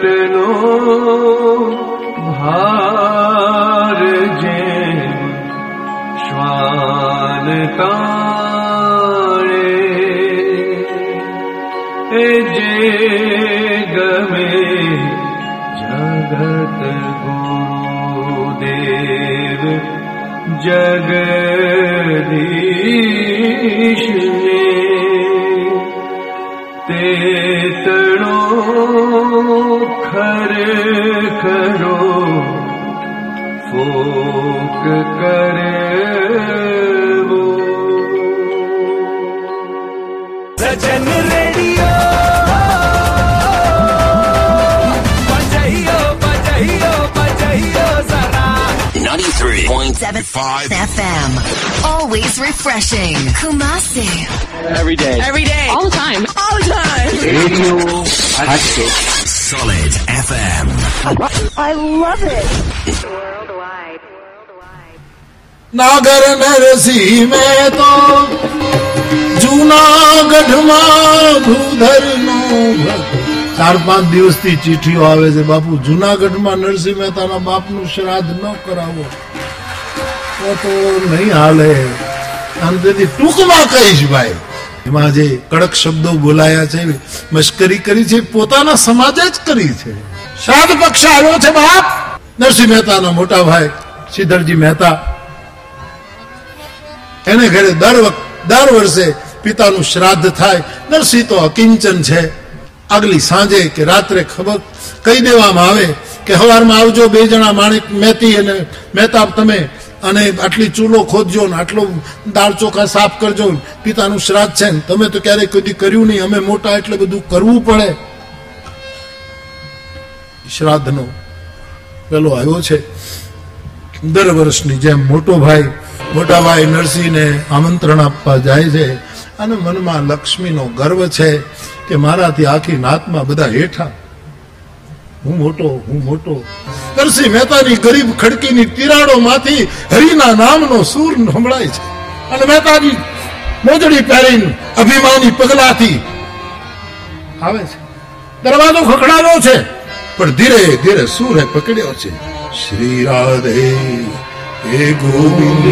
શકટનો ભાર જે શ્વાન તાણે એ જે ગમે જગત ગુરુદેવ જગદીશ તે તણો करो फोक करे वो। सजन रेडियो बजाइयो 93.75 FM always refreshing Kumasi every day. Every day. All the time. All the time. Radio Solid FM. I love it. Nagar Narsinh મેં તો જુનાગઢમાં ભૂધરનો ચાર પાંચ દિવસથી ચીઠીઓ આવે છે બાપુ જુનાગઢમાં નરસિંહ મહેતાના બાપનું શ્રાદ્ધ ન કરાવો. તો તો નહીં હાલે. આમ તેથી ટૂંકમાં કહીશ ભાઈ. એમાં જે કડક શબ્દો બોલાયા છે, મશ્કરી કરી છે, પોતાના સમાજે જ કરી છે. સાધ પક્ષ આવ્યો છે બાપ? નરસિંહ મહેતાના મોટા ભાઈ, સિદ્ધરજી મહેતા. એને ઘરે દર દર વર્ષે પિતાનું શ્રાદ્ધ થાય. નરસિંહ તો અકિંચન છે. આગલી સાંજે કે રાત્રે ખબર કહી દેવામાં આવે કે સવારમાં આવજો બે જણા માણેક મહેતી અને મહેતા, તમે અને આટલી ચૂલો ખોદજો ને, આટલો દાળ ચોખા સાફ કરજો પિતાનું શ્રાદ્ધ છે ને, તમે તો ક્યારેય કદી કર્યું નહીં, અમે મોટા એટલે બધું કરવું પડે. શ્રાદ્ધનો પેલો આવ્યો છે. દર વર્ષની જેમ મોટો ભાઈ, મોટા ભાઈ નરસિંહને આમંત્રણ આપવા જાય છે. અને મનમાં લક્ષ્મીનો ગર્વ છે કે મારાથી આખી નાતમાં બધા હેઠા હું મોટો હું મોટો. નરસિંહ મહેતાની ગરીબ ખડકીની તિરાડોમાંથી હરિના નામનો સૂર સંભળાય છે. અને મહેતાજી મોજડી પહેરીને અભિમાની પગલાથી આવે છે. દરવાજો ખખડાવ્યો છે, પણ ધીરે ધીરે સૂરે પકડ્યો છે. શ્રી રાધે, હે ગોવિંદ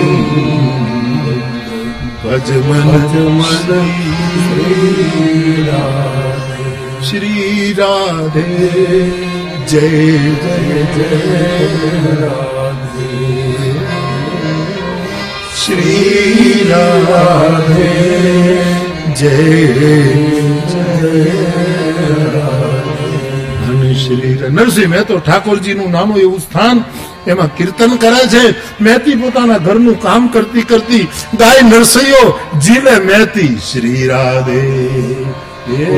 ભજ મન શ્રી રાધે. જય જય જય શ્રી રાધે જય શ્રી નરસિંહ મહેતો ઠાકોરજીનું નાનું એવું સ્થાન એમાં કીર્તન કરે છે મહેતી પોતાના ઘરનું કામ કરતી કરતી ગાય નરસૈયો જીલે મહેતી શ્રી રાધે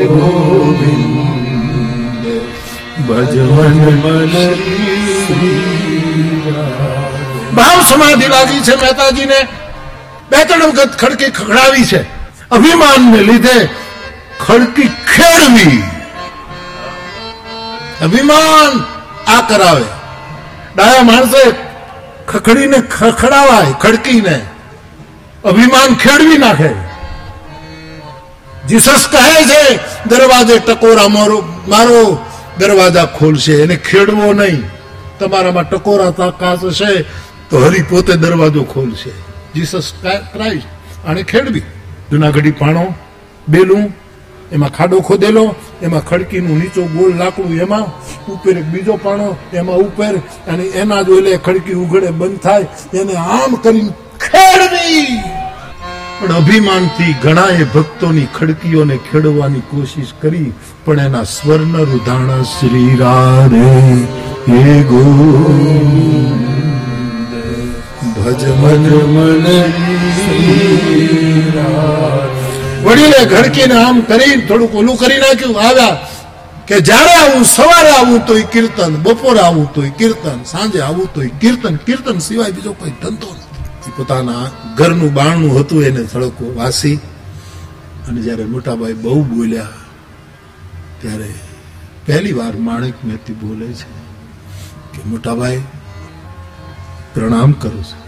ગોવિંદ ભાવ સમાધિ લાગી છે મહેતાજીને. બે ત્રણ વખત ખડકી ખખડાવી છે. અભિમાનને લીધે ખડકી ખેડવી. અભિમાન આ કરાવે. ડાયા માણસે ખખડીને ખખડાવાય, ખડકીને. અભિમાન ખેડવી નાખે. જીસસ કહે છે, દરવાજે ટકોરા મારો મારો દરવાજા ખોલશે એને ખેડવો નહીં. તમારામાં ટકોરા તાકાત છે તો હરી પોતે દરવાજો ખોલશે. જીસસ ક્રાઇસ્ટ આને ખેડવી. જુનાગઢી પાણો બેલું, એમાં ખાડો ખોદેલો, એમાં ખડકીનું નીચો ગોળ લાકડું, એમાં ઉપર એક બીજો પાણો, એમાં ઉપર અને એના જ ઓલે ખડકી ઉઘડે બંધ થાય, એને આમ કરીને ખેડવી. પણ અભિમાનથી ઘણાએ ભક્તોની ખડકીઓને ખેડવાની કોશિશ કરી, પણ એના સ્વર્ણ રુધાણા શ્રી રાધે હે ગોવિંદ ભજ મન વડીલે ઘડકીને આમ કરી થોડુંક ઓલું કરી નાખ્યું આવ્યા કે જ્યારે આવું, સવારે આવું તોય કીર્તન, બપોરે આવું તોય કીર્તન, સાંજે આવું તોય કીર્તન કીર્તન સિવાય બીજો કોઈ ધંધો નથી. પોતાના ઘરનું બારણું હતું એને થોડોક વાસી. અને જ્યારે મોટાભાઈ બહુ બોલ્યા, ત્યારે પહેલી વાર માણેક મહેતી બોલે છે કે, મોટાભાઈ, પ્રણામ કરું છું.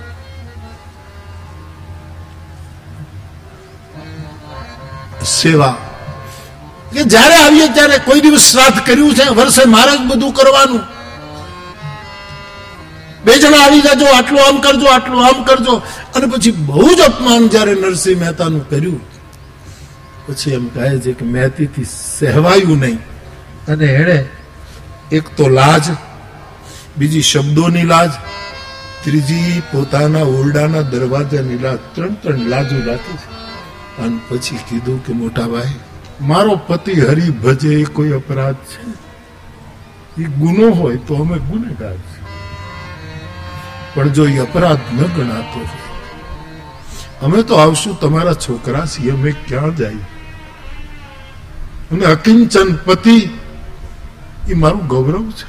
સેવા. કે જ્યારે આવીએ ત્યારે કોઈ દિવસ શ્રાદ્ધ કર્યું છે, વર્ષે મારે જ બધું કરવાનું. બે જણા આવી જાજો, આટલું આમ કરજો, આટલું આમ કરજો. અને પછી બહુ જ અપમાન જ્યારે નરસિંહ મહેતાનું કર્યું. પછી એમ કહે છે કે મહેતીથી સહેવાયું નહીં. અને એણે એક તો લાજ, બીજી શબ્દોની લાજ, ત્રીજી પોતાના ઓરડાના દરવાજાની લાજ, ત્રણ ત્રણ લાજો રાખી છે. અને પછી કીધું કે, મોટા ભાઈ, મારો પતિ હરી ભજે એ કોઈ અપરાધ છે એ ગુનો હોય તો અમે ગુનેગાર છે પણ જો એ અપરાધ ન ગણાતો હોય, અમે તો આવશું તમારા છોકરા છીએ ક્યાં જાય? અને અકિંચન પતિ, એ મારું ગૌરવ છે.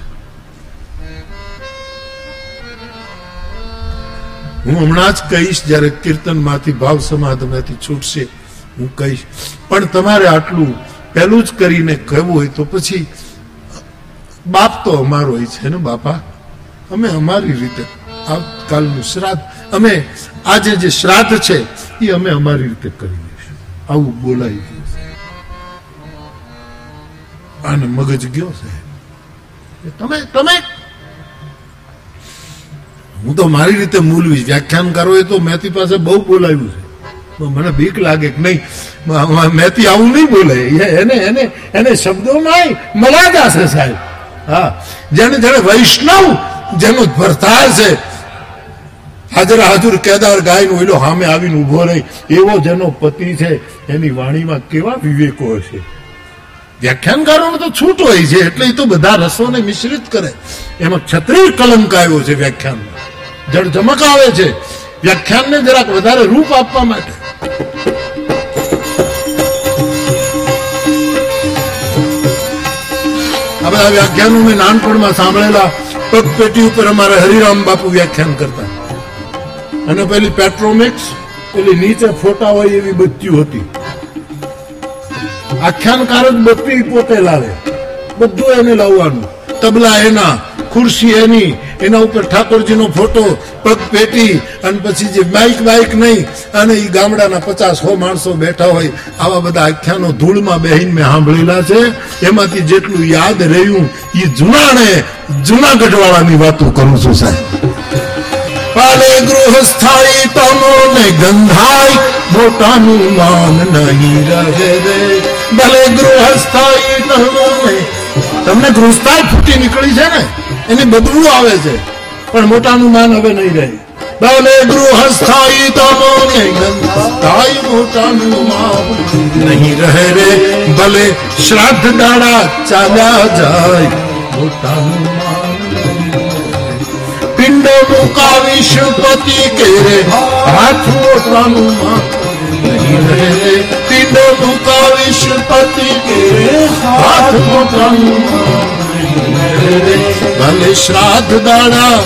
હું હમણાં જ કહીશ, જ્યારે કીર્તનમાંથી ભાવ સમાધમાંથી છૂટશે, હું કહીશ, પણ તમારે આટલું પહેલું જ કરીને કહેવું હોય તો પછી બાપ તો અમારો હોય છે ને બાપા? અમે અમારી રીતે આવતકાલનું શ્રાદ્ધ. અમે આજે જે શ્રાદ્ધ છે, એ અમે અમારી રીતે કરી દઈશું આવું બોલાઈ ગયું આને મગજ ગયો છે? તમે તમે. હું તો મારી રીતે મૂલવી એ તો મેથી પાસે બહુ બોલાવ્યું છે. મને બીક લાગે કે નહીં. મેથી આવું નહીં બોલે. એને એને એને શબ્દોમાં મળા જશે સાહેબ. હા. જેને જેને વૈષ્ણવ જેનો ભરતાર છે હાજર હાજર કેદાર ગાયનો એલો સામે આવીને ઊભો રહી. એવો જેનો પતિ છે, એની વાણીમાં કેવા વિવેકો હશે? વ્યાખ્યાનકારોને તો છૂટ હોય છે, એટલે એ તો બધા રસોને મિશ્રિત કરે. એમાં છત્રીસ કલંક આવ્યો છે વ્યાખ્યાનમાં. જડ જમક આવે છે. વ્યાખ્યાનને જરાક વધારે રૂપ આપવા માટે. આ બધા વ્યાખ્યાનો મેં નાનપણમાં સાંભળેલા. પગપેટી ઉપર અમારા હરિરામ બાપુ વ્યાખ્યાન કરતા. અને પેલી પેટ્રોમિક્સ પેલી નીચે ફોટા હોય એવી બત્તીઓ હતી. આખ્યાનકાર જ બત્તી પોતે લાવે. બધું એને લાવવાનું. તબલા એના, ખુરશી એની, એના ઉપર ઠાકોરજીનો ફોટો, પગ પેટી, અને પછી જે બાઇક બાઇક નહીં, અને એ ગામડાના પચાસ સો માણસો બેઠા હોય, આવા બધા આખ્યાનો ધૂળમાં બેહીને મેં સાંભળેલા છે. એમાંથી જેટલું યાદ રહ્યું એ જૂનાણે જુનાગઢ વાળાની વાતો કરું છું સાહેબ. પાલે ગૃહસ્થાઈ તમો ને ગંધાઈ મોટાનું માન નહીં રહે રે. ભલે ગૃહસ્થાઈ તમો ને તમને ગૃહસ્થાય ફૂટી નીકળી છે ને? એની બધું આવે છે. પણ મોટાનું માન હવે નહીં રહે. ભલે ગૃહસ્થાઈ તમો ને ગંધાય, મોટાનું માન નહીં રહે રે. ભલે શ્રાદ્ધ દાડા ચાલ્યા જાય, મોટાનું માન પિંડ મુકાવીશ પતિ કેરે હાથ મોટાનું માં નહીં રહે રે. પિંડ મુકાવીશ પતિ કેરે હાથ મોટાનું માં નહીં રહે રે. ભલે શ્રાદ્ધ દાડા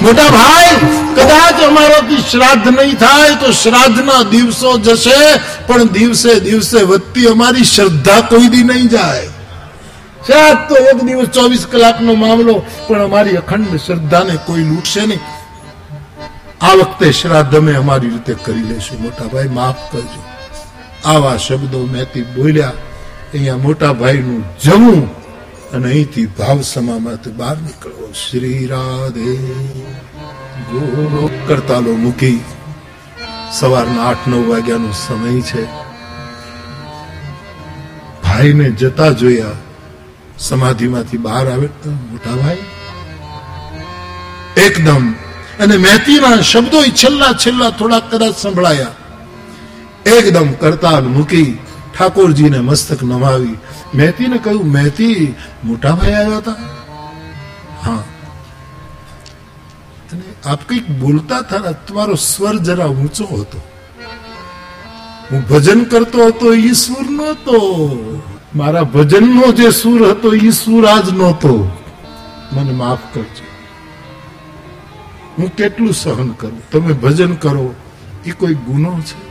મોટા ભાઈ કદાચ અમારાથી શ્રાદ્ધ નહીં થાય તો શ્રાદ્ધના દિવસો જશે પણ દિવસે દિવસે વધતી અમારી શ્રદ્ધા કોઈ દી નહીં જાય શ્રાદ્ધ તો એક દિવસ ચોવીસ કલાકનો મામલો, પણ અમારી અખંડ શ્રદ્ધાને કોઈ લૂટશે નહીં. આ વખતે શ્રાદ્ધ અમે અમારી રીતે કરી લેશું. મોટા ભાઈ માફ કરજો. આવા શબ્દો મેથી બોલ્યા, અહીંયા મોટા ભાઈનું જમવું અને અહીંથી ભાવ સમામાંથી બહાર નીકળવો. શ્રી રાધે. ગોરો કરતાલો મૂકી. સવારના આઠ, નવ વાગ્યાનો સમય છે. ભાઈને જતા જોયા. સમાધિમાંથી બહાર આવે મોટા ભાઈ. એકદમ. અને મહેતીના શબ્દો છેલ્લા છેલ્લા થોડા કદાચ સંભળાયા. એકદમ કરતાલ મૂકી ઠાકોરજીને મસ્તક નમાવી. મહેતીને કહ્યું મહેતી મોટા ભાઈ આવ્યા હતા? હા. અને આપ કંઈક બોલતા હતા તમારો સ્વર જરા ઊંચો હતો. હું ભજન કરતો હતો એ સુર નહોતો. મારા ભજનનો જે સુર હતો એ સુર આજ નહોતો. મને માફ કરજો. હું કેટલું સહન કરું? તમે ભજન કરો એ કોઈ ગુનો છે?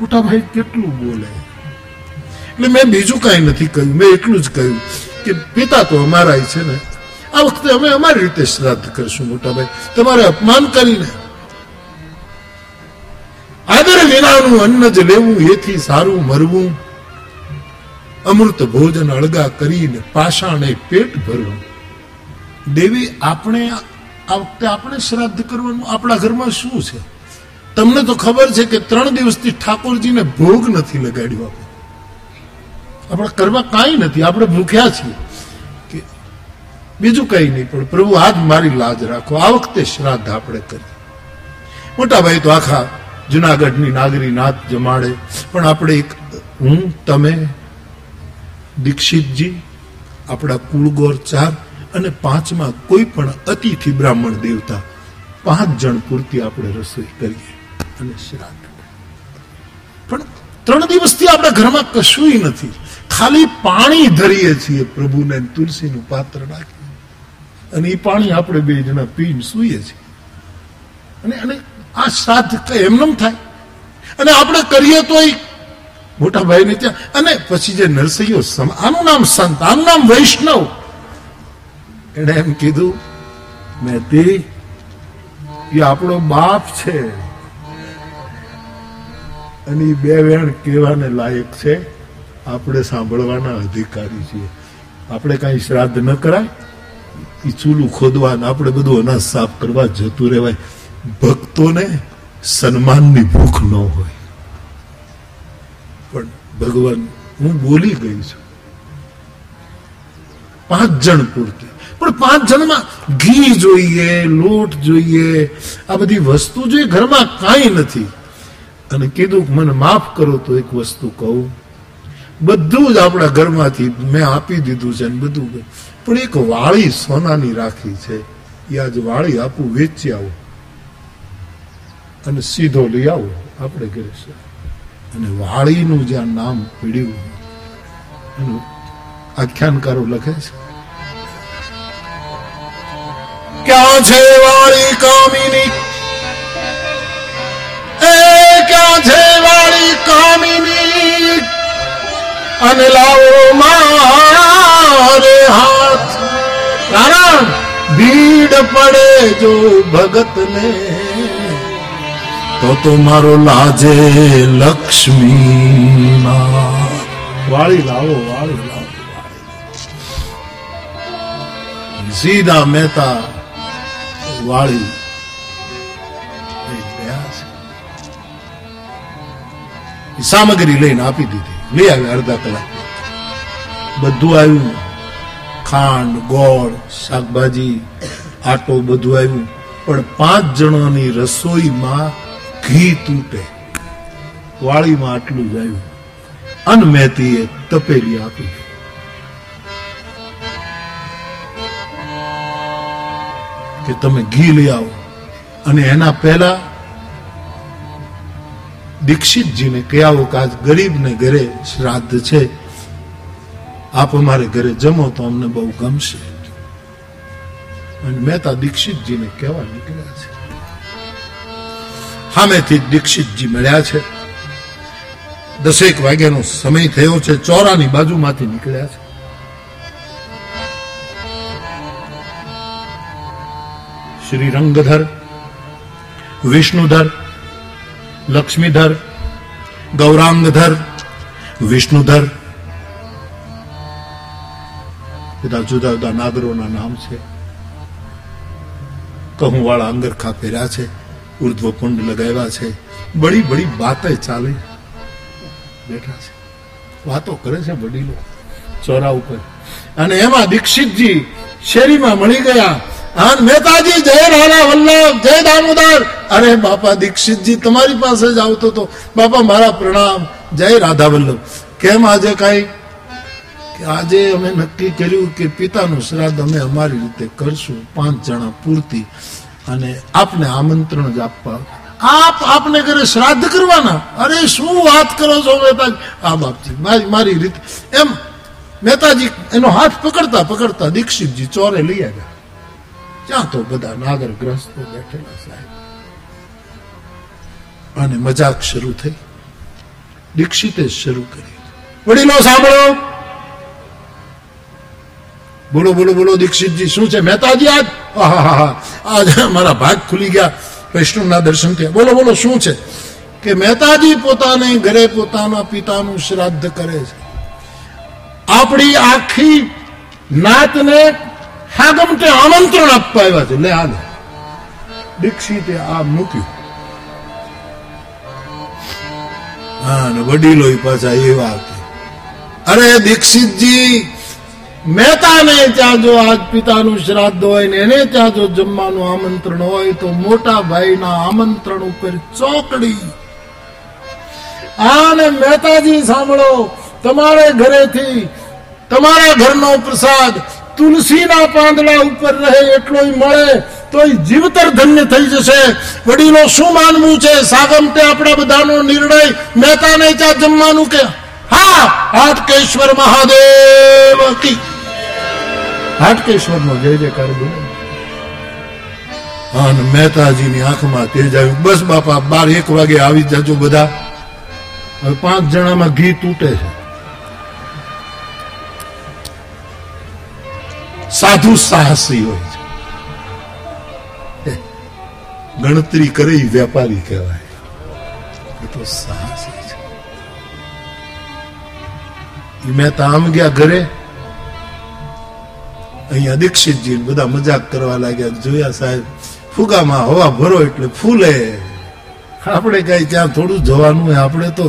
મોટા ભાઈ કેટલું બોલે? એટલે મેં બીજું કાંઈ નથી કહ્યું. મેં એટલું જ કહ્યું કે પિતા તો અમારા છે ને. આ વખતે અમે અમારી રીતે શ્રાદ્ધ કરશું મોટા ભાઈ તમારે અપમાન કરીને. આદર વિનાનું અન્ન જ લેવું, એથી સારું મરવું. અમૃત ભોજન અળગા કરીને પાષાણે પેટ ભરવું દેવી, આપણે આ વખતે આપણે શ્રાદ્ધ કરવાનું, આપણા ઘરમાં શું છે? તમને તો ખબર છે કે ત્રણ દિવસથી ઠાકોરજીને ભોગ નથી લગાડ્યો આપણે. આપણા કરવા કાંઈ નથી, આપણે ભૂખ્યા છીએ. કે બીજું કંઈ નહીં, પણ પ્રભુ આજ મારી લાજ રાખો. આ વખતે શ્રાદ્ધ આપણે કરીએ. મોટા ભાઈ તો આખા જુનાગઢની નાગરી નાથ જમાડે, પણ આપણે એક હું, તમે દીક્ષિતજી, આપણા કુળગોર ચાર અને પાંચમાં કોઈ પણ અતિથિ બ્રાહ્મણ દેવતા પાંચ જણ પૂરતી આપણે રસોઈ કરીએ અને શ્રાદ્ધ પણ ત્રણ દિવસથી આપણા ઘરમાં કશું નથી. ખાલી પાણી ધરીએ છીએ પ્રભુને તુલસીનું પાત્ર નાખી અને એ પાણી આપણે બે જણા પીને સૂઈએ છીએ. અને અને આ શ્રાદ્ધ એમ એમનેમ થાય? અને આપણે કરીએ તોય મોટા ભાઈને ત્યાં. અને પછી જે નરસૈયો આનું નામ સંત, આનું નામ વૈષ્ણવ. એને એમ કીધું મેતી એ આપણો બાપ છે. અને એ બે વેણ કહેવાને લાયક છે. આપણે સાંભળવાના અધિકારી છીએ. આપણે કાંઈ શ્રાદ્ધ ન કરાય. એ ચૂલું ખોદવા ને આપણે બધું અનાજ સાફ કરવા જતું રહેવાય. ભક્તોને સન્માનની ભૂખ ન હોય. ભગવાન, હું બોલી ગઈ છું. પાંચ જણ પૂરતી. પણ પાંચ જણમાં ઘી જોઈએ, લોટ જોઈએ, આ બધી વસ્તુ જોઈએ ઘરમાં કાંઈ નથી. અને કીધું, મને માફ કરો, તો એક વસ્તુ કહું. બધું જ આપણા ઘરમાંથી મેં આપી દીધું છે ને બધું પણ એક વાળી સોનાની રાખી છે. એ આજ વાળી આપું, વેચી આવું. અને સીધો લઈ આવો, આપણે ઘરે છે અને વાળીનું જ્યાં નામ પીડ્યું, એનું આખ્યાનકારો લખે છે. ક્યાં છે વાળી કામિની? એ ક્યાં છે વાળી કામિની? અને લાવો મારે હાથ. કારણ ભીડ પડે જો ભગતને. તો તો મારો લાજે લક્ષ્મી વાળી લાવો વાળી લાવો. સીધા મહેતા વાળી. સામગ્રી લઈને આપી દીધી. લઈ આવી અડધા કલાક. બધું આવ્યું. ખાંડ ગોળ શાકભાજી આટો બધું આવ્યું. પણ પાંચ જણાની રસોઈમાં ઘી તૂટે. વાળીમાં આટલું જ આવ્યું. અનમેતીએ તપેલી આપી. કે તમે ઘી લઈ આવો. અને એના પહેલા દીક્ષિતજીને કહી આવો કે આજ ગરીબને ઘરે શ્રાદ્ધ છે. આપ અમારે ઘરે જમો તો અમને બહુ ગમશે. અને મહેતા દીક્ષિતજીને કહેવા નીકળ્યા છે. સામેથી દીક્ષિતજી મળ્યા છે. દસેક વાગ્યાનો સમય થયો છે, ચોરાની બાજુમાંથી નીકળ્યા છે. શ્રી રંગધર, વિષ્ણુધર, લક્ષ્મીધર, ગૌરાંગધર, વિષ્ણુધર. બધા જુદા જુદા નાગરોના નામ છે. કહું વાળા અંગરખા પહેર્યા છે. ઉર્ધ્વકુંડ લગાવ્યા છે. બડી બડી બાતે ચાલે. બેઠા છે. વાતો કરે છે વડીલો ચોરા ઉપર. અને એમાં દીક્ષિતજી શેરીમાં મળી ગયા. આન મહેતાજી, જય રાણા વલ્લભ, જય દામોદર. અરે બાપા, દીક્ષિતજી તમારી પાસે જ આવતો તો બાપા, મારા પ્રણામ. જય રાધા વલ્લભ. કેમ આજે કાંઈ? આજે અમે નક્કી કર્યું કે પિતાનું શ્રાદ્ધ અમે અમારી રીતે કરશું. પાંચ જણા પૂરતી અને આપને આમંત્રણ જ આપવા. આપ આપને ઘરે શ્રાદ્ધ કરવાના. અરે, શું વાત કરો છો, મહેતાજી? આ બાપજી, મારી મારી રીતે. એમ, મહેતાજી એનો હાથ પકડતા પકડતા દીક્ષિતજી ચોરે લઈ આવ્યા. ત્યાં તો બધા નાગર ગ્રસ્તો બેઠેલા સાહેબ. અને મજાક શરૂ થઈ. દીક્ષિતે શરૂ કરી. વડીલો સાંભળો. બોલો બોલો બોલો, દીક્ષિતજી, શું છે? મહેતાજી, આજ. આજ મારા ભાગ ખુલી ગયા, વૈષ્ણવના દર્શન થયા. બોલો બોલો, શું છે? કે મહેતાજી પોતાને ઘરે પોતાના પિતાનું શ્રાદ્ધ કરે છે. આપણી આખી નાતને હાગમટે આમંત્રણ આપવા આવ્યા છે. લે આ. દીક્ષિતે આ મૂક્યું. હા ને વડીલો પાછા એવા વાત અરે દીક્ષિતજી મહેતાને ત્યાં આજ પિતાનું શ્રાદ્ધ હોય ને એને ત્યાં જમવાનું આમંત્રણ હોય તો મોટા ભાઈના આમંત્રણ ઉપર ચોકડી. આને મહેતાજી સાંભળો, તમારે ઘરેથી, તમારા ઘરનો પ્રસાદ તુલસીના પાંદડા ઉપર રહે એટલો મળે તો જીવતર ધન્ય થઈ જશે. વડીલો શું માનવું છે? સાગમતે આપણા બધાનો નિર્ણય, મહેતાને ત્યાં જમવાનું કે, હા, હાટકેશ્વર મહાદેવ કી. હાટકેશ્વર નો જય જયકાર બોલો. અને મહેતાજીની આંખમાં તેજ આવ્યું. બસ બાપા, બાર એક વાગે આવી જજો બધા. હવે પાંચ જણામાં ઘી તૂટે છે. સાધુ સાહસી હોય છે. ગણતરી કરી વેપારી કહેવાય. તો સાહસી છે. મહેતા આમ ગયા ઘરે? અહીંયા દીક્ષિતજી બધા મજાક કરવા લાગ્યા જોયા સાહેબ, ફુગામાં હવા ભરો એટલે ફૂલે. આપણે કઈ ત્યાં થોડું જવાનું હોય, આપણે તો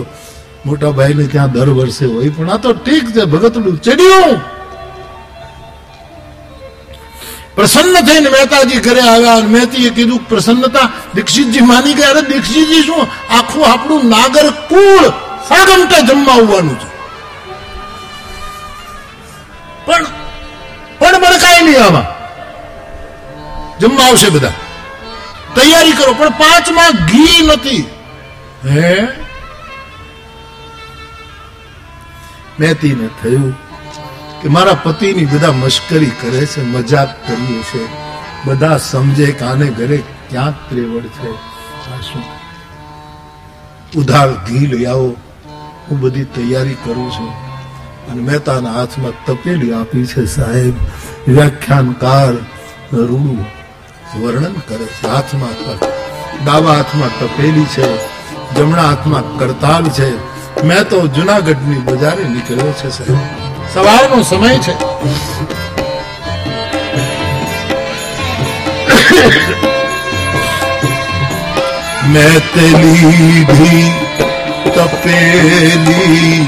મોટા ભાઈને ત્યાં દર વર્ષે હોય, પણ આ તો ઠીક છે, ભગતનું ચડ્યું. પ્રસન્ન થઈને મહેતાજી ઘરે આવ્યા મહેતીએ કીધું પ્રસન્નતા, દીક્ષિતજી માની ગયા, અરે દીક્ષિતજી શું, આખું આપણું નાગર કુળ સાગમટે જમવા આવવાનું છે. પણ પણ પણ નહીં આમાં. જમવા આવશે બધા. તૈયારી કરો, પણ પાંચમાં ઘી નથી. હે? મેતીને થયું કે મારા પતિની બધા મશ્કરી કરે છે, મજાક કરીએ છે. બધા સમજે કે આને ઘરે ક્યાંક ત્રેવડ છે. ઉધાર ઘી લઈ આવો. હું બધી તૈયારી કરું છું. અને મહેતાના હાથમાં તપેલી આપી છે સાહેબ. વ્યાખ્યાનકાર રૂડું વર્ણન કરે છે. હાથમાં ડાબા હાથમાં તપેલી છે, જમણા હાથમાં કરતાલ છે. મેં તો જુનાગઢની બજારે નીકળ્યો છે સાહેબ. સવારનો સમય છે. મેં તે લીધી તપેલી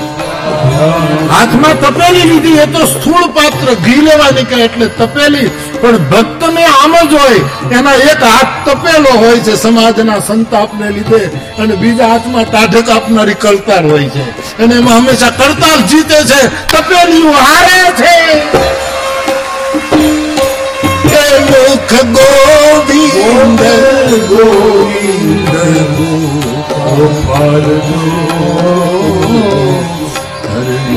હાથમાં તપેલી લીધી એ તો સ્થૂળ પાત્ર ઘી લેવા નીકળે એટલે તપેલી. પણ ભક્તને આમ જ હોય એના એક હાથ તપેલો હોય છે સમાજના સંતાપને લીધે અને બીજા હાથમાં ટાઢક આપનારી કરતાર હોય છે. અને એમાં હંમેશા કરતાર જીતે છે તપેલી હારે છે. મુખ ગોવિંદ ગોવિંદ ગોપાલ.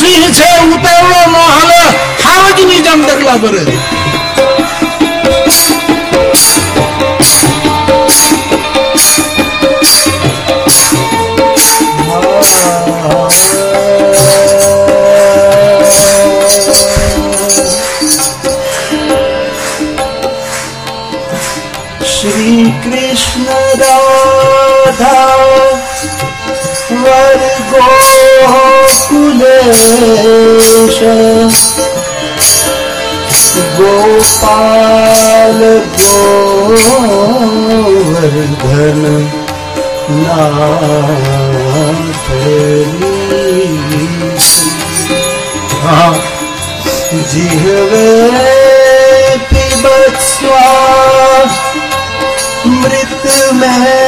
નરસિંહ છે ઉતાવળો નો હાલે હાવજની જેમ ડગલા ભરે છે. गोपाल गोवर्धन जिहवे पिबत्स्वा मृत में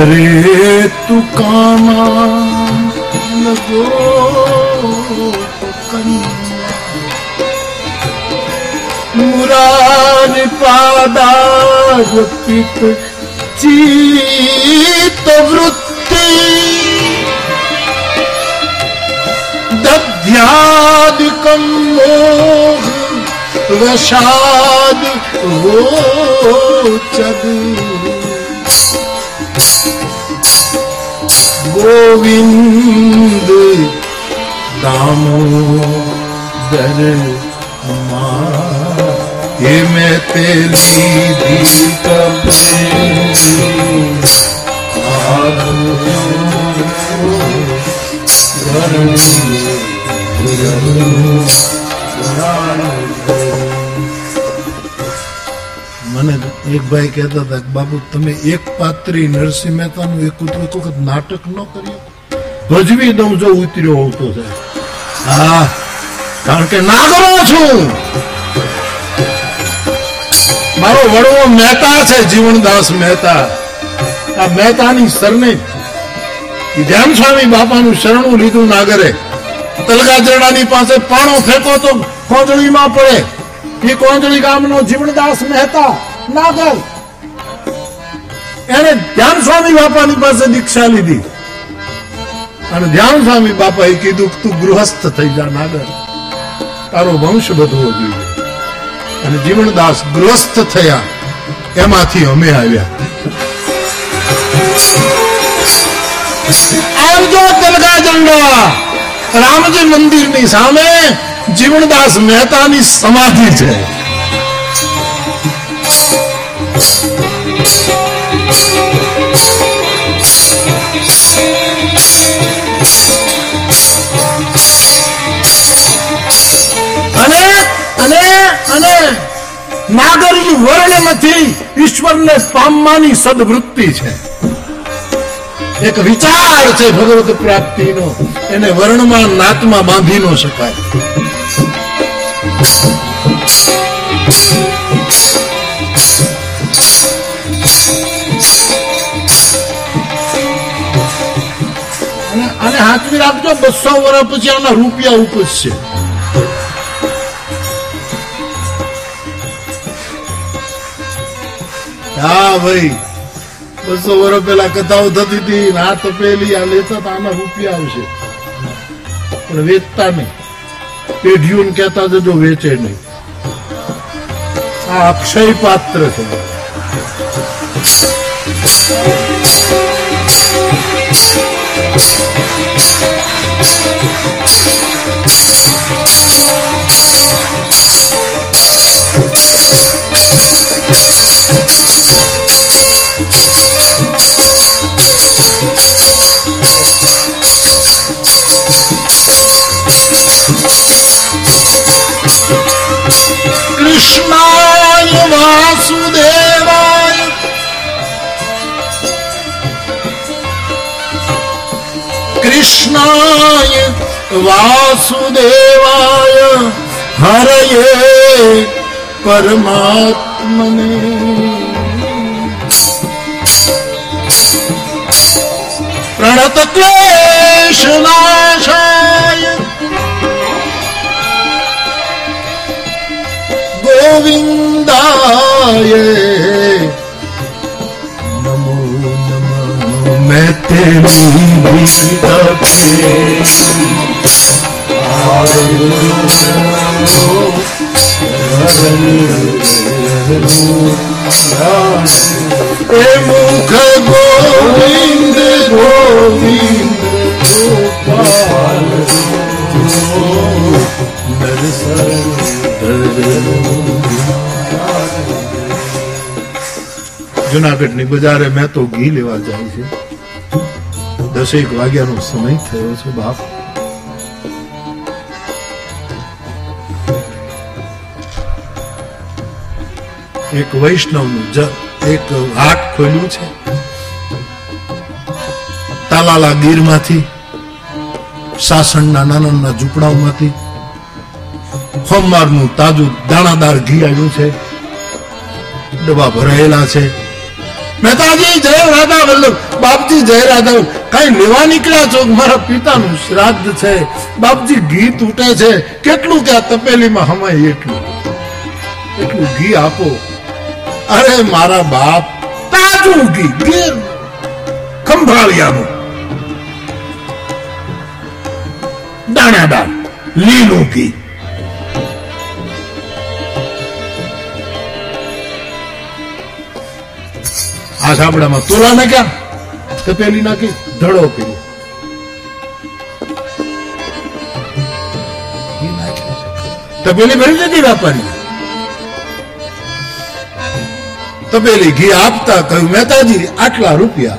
करे तू कामा लगो मुरार पादा गुपित चीत वृत्ति दध्याद कमोह वशाद हो चदी ગોવિંદ દામોદર હે મેં તેલી મને એક ભાઈ કહેતા હતા બાબુ તમે એક પાત્રી નરસિંહ મહેતાનું એક વખત નાટક ન કર્યું? ભજવી દઉં જો ઉતર્યો હોવ તો હા, કારણ કે નાગરો છું. મારો વડવો મહેતા છે, જીવનદાસ મહેતા. આ મહેતાની સરને ધ્યાન સ્વામી બાપાનું શરણું લીધું નાગરે. તલગાજરડાની પાસે પાણો ફેંકો તો કોંજળીમાં પડે. એ કોંજળી ગામનો જીવનદાસ મહેતા. એને ધ્યાન સ્વામી બાપાની પાસે દીક્ષા લીધી. અને ધ્યાન સ્વામી બાપાએ કીધું તું ગૃહસ્થ થઈ જા નાગર. તારો વંશ બધવો જોઈએ. અને જીવનદાસ ગૃહસ્થ થયા. એમાંથી અમે આવ્યા. આવજો તલગા ઝંડા રામજી મંદિરની સામે જીવનદાસ મહેતાની સમાધિ છે. અને અને અને નાગરી વર્ણ નથી ઈશ્વરને પામવાની સદવૃત્તિ છે. એક વિચાર છે ભગવત પ્રાપ્તિનો, એને વર્ણમાં નાતમાં બાંધી ન શકાય. અને હાથવી રાખજો, બસો વર્ષ પછી આના રૂપિયા ઉપજશે હા, ભાઈ. બસો વર્ષ પેલા કથાઓ થતી હતી આ તપેલી આ લેતા આના રૂપિયા આવશે. પણ વેચતા નહીં. પેઢીઓ કહેતા જજો વેચે નહીં. આ અક્ષય પાત્ર છે. Krishna कृष्णाय वासुदेवाय हरये परमात्मने। प्रणतक्लेशनाशाय गोविन्दाय નમઃ મેં તેરી ભીતા એ મુખ ગોવિંદ ગોવિંદ ગોપાલ જુનાગઢની બજારે મેં તો ઘી લેવા જાય છે દસેક વાગ્યાનો સમય થયો છે, બાપ. એક વૈષ્ણવનું એક હાટ ખોલ્યું છે. તાલાલા ગીરમાંથી, સાસણના નાના નાના ઝૂંપડાઓમાંથી સોમવારનું તાજું દાણાદાર ઘી આવ્યું છે. ડબ્બા ભરાયેલા છે. મહેતાજી, જય રાધા વલ્લભ. બાપજી, જય રાધા કઈ લેવા નીકળ્યા છો? મારા પિતાનું શ્રાદ્ધ છે. બાપજી, ઘી તૂટે છે. કેટલું કે આ તપેલીમાં હમાય એટલું? એટલું ઘી આપો. અરે મારા બાપ, તાજું ઘી ગીર ખંભાળિયાનું. દાણાદાર લીલું ઘી. આ તોલા નાખ્યા તપેલી નાખી ધડો ઘી તપેલી ભરી દીધી વેપારી તપેલી ઘી આપતા કહ્યું મહેતાજી આટલા રૂપિયા.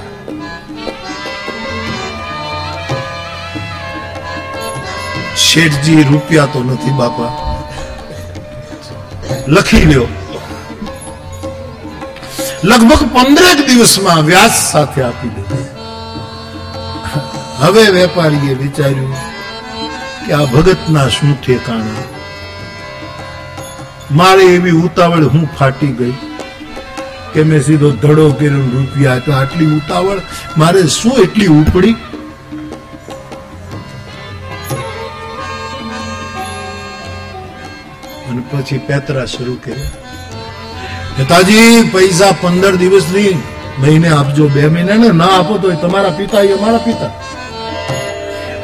શેઠજી, રૂપિયા તો નથી બાપા. લખી લ્યો. લગભગ પંદરેક દિવસમાં વ્યાસ સાથે આપી દીધી હવે વેપારીએ વિચાર્યું કે આ ભગતના શું ઠેકાણા. મારે એવી ઉતાવળ હું ફાટી ગઈ કે મેં સીધો ધડો કર્યો રૂપિયા તો આટલી ઉતાવળ મારે શું એટલી ઉપડી? અને પછી પેતરા શરૂ કર્યા. નેતાજી, પૈસા પંદર દિવસની મહિને આપજો, બે મહિને ને આપો તો તમારા પિતા એ મારા પિતા.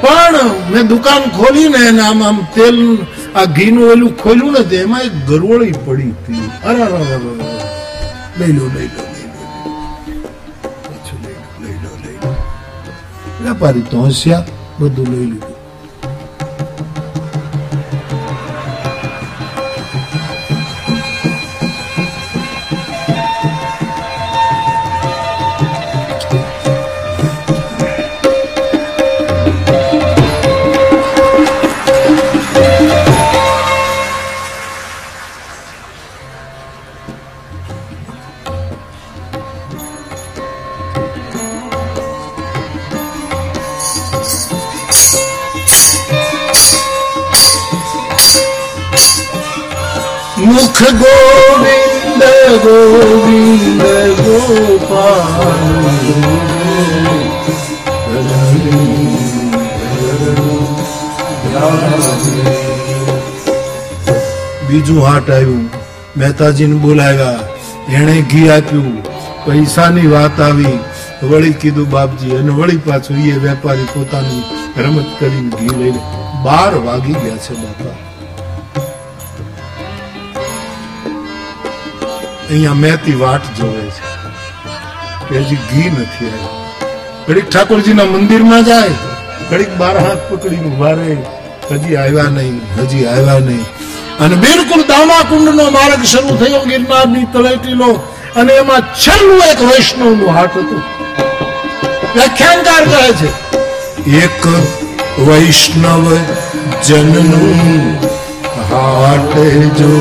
પણ મેં દુકાન ખોલીને ને આમ આમ તેલ, આ ઘીનું ઓલું ખોલ્યું ને તો એમાં એક ગરવળી પડી હતી. અરે. લઈ લો લઈ લો લો લો. લો વેપારી તો હસ્યા બધું લઈ લીધું મુખ ગોવિંદ ગોવિંદ બીજું હાટ આવ્યું. મહેતાજીને બોલાવ્યા. એણે ઘી આપ્યું. પૈસાની વાત આવી. વળી કીધું, બાપજી, અને વળી પાછું એ વેપારી પોતાની રમત કરીને ઘી લઈને બાર વાગી ગયા છે બાપા. અહીંયા મેતી વાટ જોવે છે. કે હજી ઘી નથી આવ્યું. ઘડીક ઠાકોરજીના મંદિરમાં જાય, ઘડીક બાર હાથ પકડીને ઊભા હજી આવ્યા નહીં, હજી આવ્યા નહીં. અને બિલકુલ દામાકુંડ નો માર્ગ શરૂ થયો ગિરનારની તળેટીનો અને એમાં છેલ્લું એક વૈષ્ણવનું હાટ હતું. વ્યાખ્યાનકાર કહે છે, એક વૈષ્ણવ જનનું હાટ જો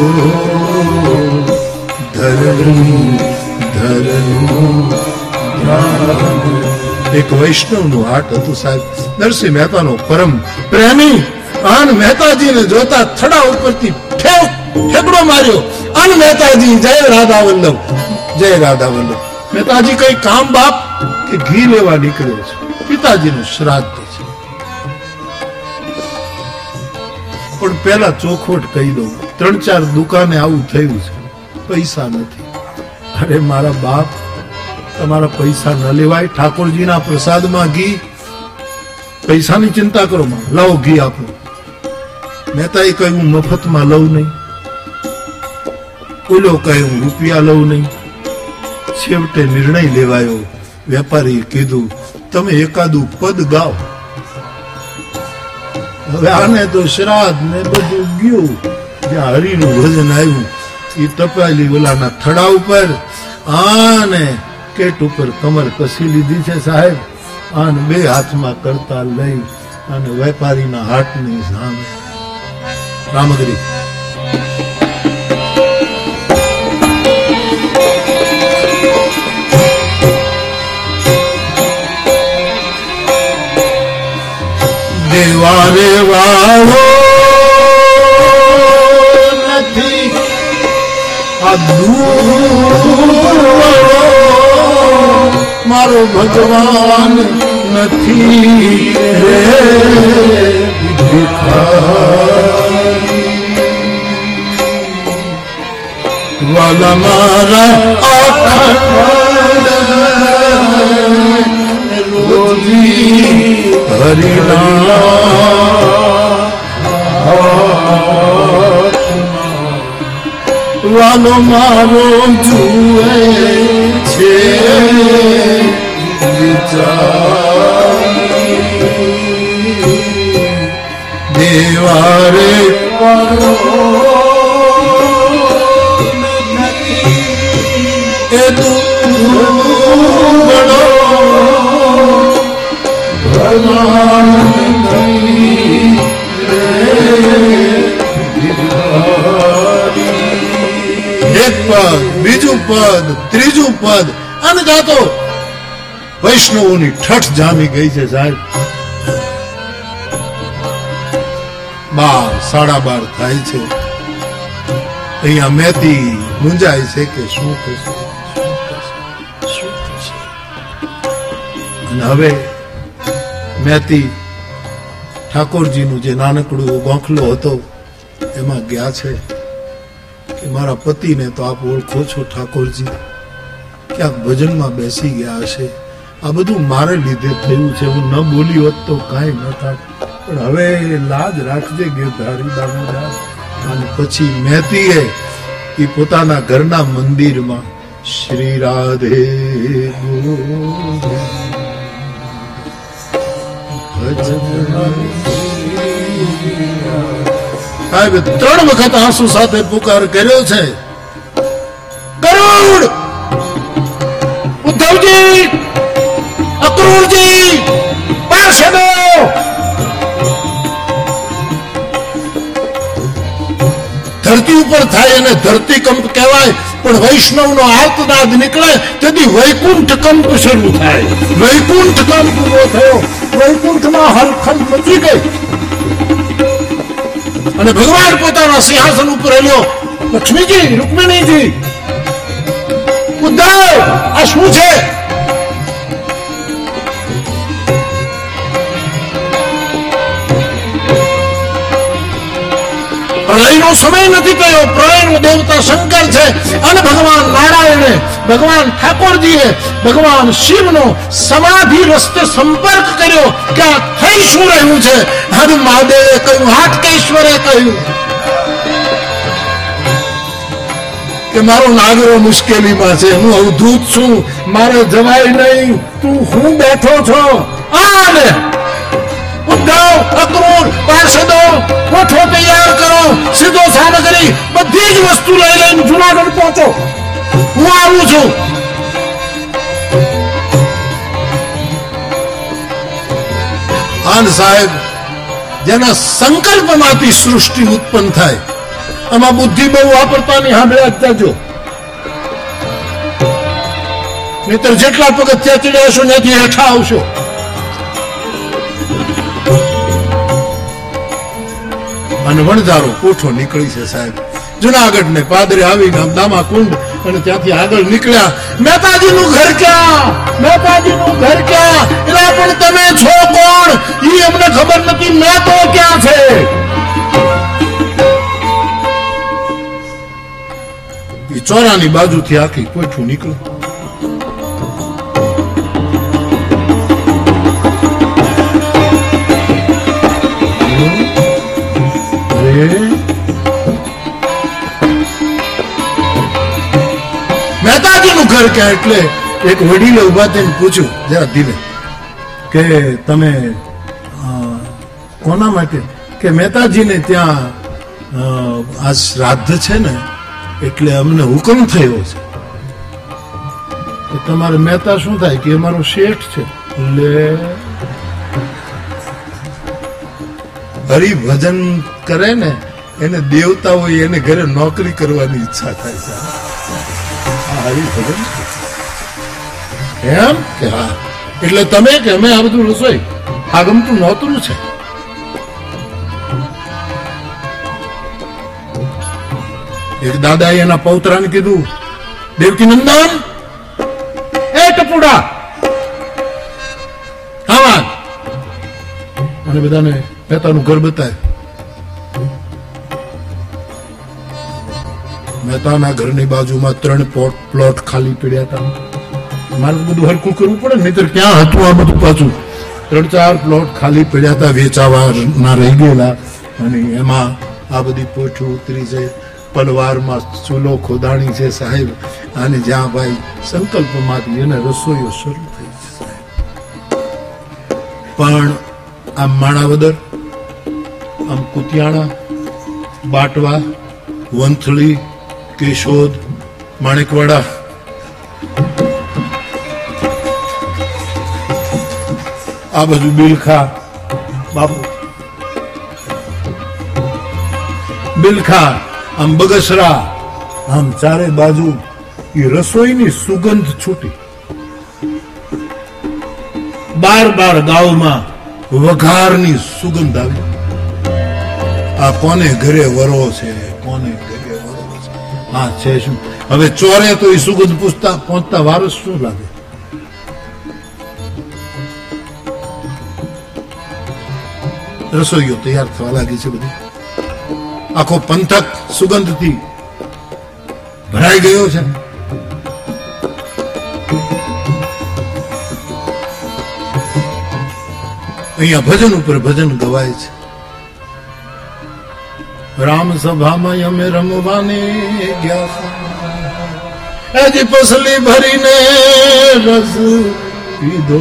એક વૈષ્ણવનું હાટ હતું સાહેબ. નરસિંહ મહેતાનો પરમ પ્રેમી આન મહેતાજીને જોતા થડા ઉપરથી ઠેવ ઠેકડો માર્યો. અન મહેતાજી, જય રાધા વલ્લભ, જય રાધા વલ્લભ. મહેતાજી કઈ કામ બાપ કે ઘી લેવા નીકળ્યો છે? પિતાજીનું શ્રાદ્ધ છે. પણ પેલા ચોખવટ કહી દઉં. ત્રણ ચાર દુકાને આવું થયું છે. પૈસા નથી. અરે મારા બાપ, તમારા પૈસા ન લેવાય. ઠાકોરજીના પ્રસાદમાં ઘી. પૈસાની ચિંતા કરો માં. લાવો ઘી આપો. મહેતાએ કહ્યું, મફતમાં લઉં નહીં. ઓલો કહે હું રૂપિયા લઉં નહીં. છેવટે નિર્ણય લેવાયો. વેપારીએ કીધું, તમે એકાદું પદ ગાઓ. હવે આને તો શ્રાદ્ધ ને બધું ગયું. જ્યાં હરિનું ભજન આવ્યું એ તપાયેલી ઓલાના થડા ઉપર આને કેટ ઉપર કમર કસી લીધી છે સાહેબ. આને બે હાથમાં કરતા લઈ અને વેપારીના હાટની સામે. રામગરી. દેવા વાળો દૂરવાળો મારો ભગવાન નથી રે. વાલા મારા રોજી હરિના વાલો મારો જુએ છે વિચારી. દેવારે એ દુર્બળો ભગવાન પદ, બીજું પદ, ત્રીજું પદ. અને ગાતો વૈષ્ણવોની ઠઠ જામી ગઈ છે સાહેબ. બાર, સાડા બાર થાય છે. અહીંયા મેતી મુંજાય છે કે શું થશે? અને હવે મેતી ઠાકોરજીનું જે નાનકડું ગોખલો હતો, એમાં ગયા છે. મારા પતિને તો આપ ઓળખો છો ઠાકોરજી. ક્યાંક ભજનમાં બેસી ગયા હશે. આ બધું મારે લીધે થયું છે. હું ન બોલી હોત તો કાંઈ ન થાત. પણ હવે લાજ રાખજે ગિરધારી દામોદર અને પછી મહેતીએ એ પોતાના ઘરના મંદિરમાં શ્રી રાધે ગોવિંદ. ત્રણ વખત આંસુ સાથે પુકાર કર્યો છે. કરુણ ઉદ્ધવજી! અક્રૂરજી! પાર્ષદો! ધરતી ઉપર થાય અને ધરતી કંપ કહેવાય, પણ વૈષ્ણવ નો આર્તનાદ નીકળે, તેથી વૈકુંઠ કંપ શરૂ થાય. વૈકુંઠ કંપ ઊભો થયો. વૈકુંઠમાં હલખલ મચી ગઈ. અને ભગવાન પોતાના સિંહાસન ઉપર હેલ્યો લક્ષ્મીજી રૂકમિણીજી. ઉદ્ધવ આ શું છે? પ્રલયનો સમય નથી કયો પ્રલયનો દેવતા શંકર છે અને ભગવાન નારાયણે, ભગવાન ઠાકોરજીએ ભગવાન શિવનો સમાધિ રસ્તે સંપર્ક કર્યો કે આ થઈ શું રહ્યું છે? હર મહાદેવે કહ્યું હાટકેશ્વરે કહ્યું. કે મારો નાગરો મુશ્કેલીમાં છે, હું અવધૂત છું, મારે જવાય નહીં, તું હું બેઠો છો? આને ઉદ્ધવ અક્રૂર પાર્ષદો, કોઠો તૈયાર કરો. સીધો સામગ્રી, બધી જ વસ્તુ લઈ લઈને જુનાગઢ પહોંચો. હું આવું છું. આન સાહેબ, જેના સંકલ્પમાંથી સૃષ્ટિ ઉત્પન્ન થાય, આમાં બુદ્ધિ બહુ વાપરતાની સાંભળે અત્યાજો નહીતર જેટલા પગથિયા ચડ્યા છો ત્યાંથી હેઠા આવશો. અને કોઠો નીકળી છે સાહેબ. જુનાગઢ ને પાદરે આવી ગામદામા કુંડ અને ત્યાંથી આગળ નીકળ્યા. મહેતાજી નું ઘર ક્યાં? મહેતાજી નું ઘર ક્યાં? એટલે પણ તમે છો કોણ? ઈ અમને ખબર નથી મેં તો ક્યાં છે? ચોરાની બાજુથી આખી કોઠું નીકળ્યું મહેતાજીનું એટલે એક વડીલે ઊભા થઈને પૂછ્યું, જરા ધીમે, કે તમે કોના માટે? કે મહેતાજીને ત્યાં આ શ્રાદ્ધ છે ને, એટલે અમને હુકમ થયો છે. તમારે મહેતા શું થાય? કે અમારો શેઠ છે. એટલે હરિભજન કરે ને, એને દેવતા હોય એને ઘરે નોકરી કરવાની ઈચ્છા થાય છે. આ હરિભજન એમ કે હા. એટલે તમે કે અમે આ બધું રસોઈ આ ગમતું નહોતું છે એક દાદાએ એના પૌત્રાને કીધું દેવકી નંદન એ ટપુડા. આવા અને બધાને મહેતાનું ઘર બતાવ્યું. મહેતાના ઘરની બાજુમાં ત્રણ પ્લોટ ખાલી પડ્યા હતા. મારે બધું હરકું કરવું પડે નહીં નહીતર ક્યાં હતું આ બધું પાછું? ત્રણ ચાર પ્લોટ ખાલી પડ્યા હતા, વેચાવાના રહી ગયેલા. અને એમાં આ બધી પોઠું ઉતરી છે, પલવારમાં ચૂલો ખોદાણી છે સાહેબ. અને જ્યાં ભાઈ સંકલ્પમાંથી એને રસોઈઓ શરૂ થઈ છે પણ આમ માણાવદર, આમ કુતિયાણા, બાટવા, વંથલી કેશોદ, માણેકવાડા. આ બાજુ બિલખા, બાપુ. બિલખા, આમ બગસરા, આમ ચારે બાજુ એ રસોઈની સુગંધ છૂટી. બાર બાર ગામમાં વઘારની સુગંધ આવી. આ કોને ઘરે વરો છે? હા છે શું હવે ચોરે તો એ સુગંધ પૂછતા પહોંચતા વારસ શું લાગે રસોઈઓ તૈયાર થવા લાગી છે બધી આખો પંથક સુગંધથી ભરાઈ ગયો છે અહીંયા ભજન ઉપર ભજન ગવાય છે રામ સભામાં અમે રમવાને ગયા હજી પસલી ભરીને રસ પીધો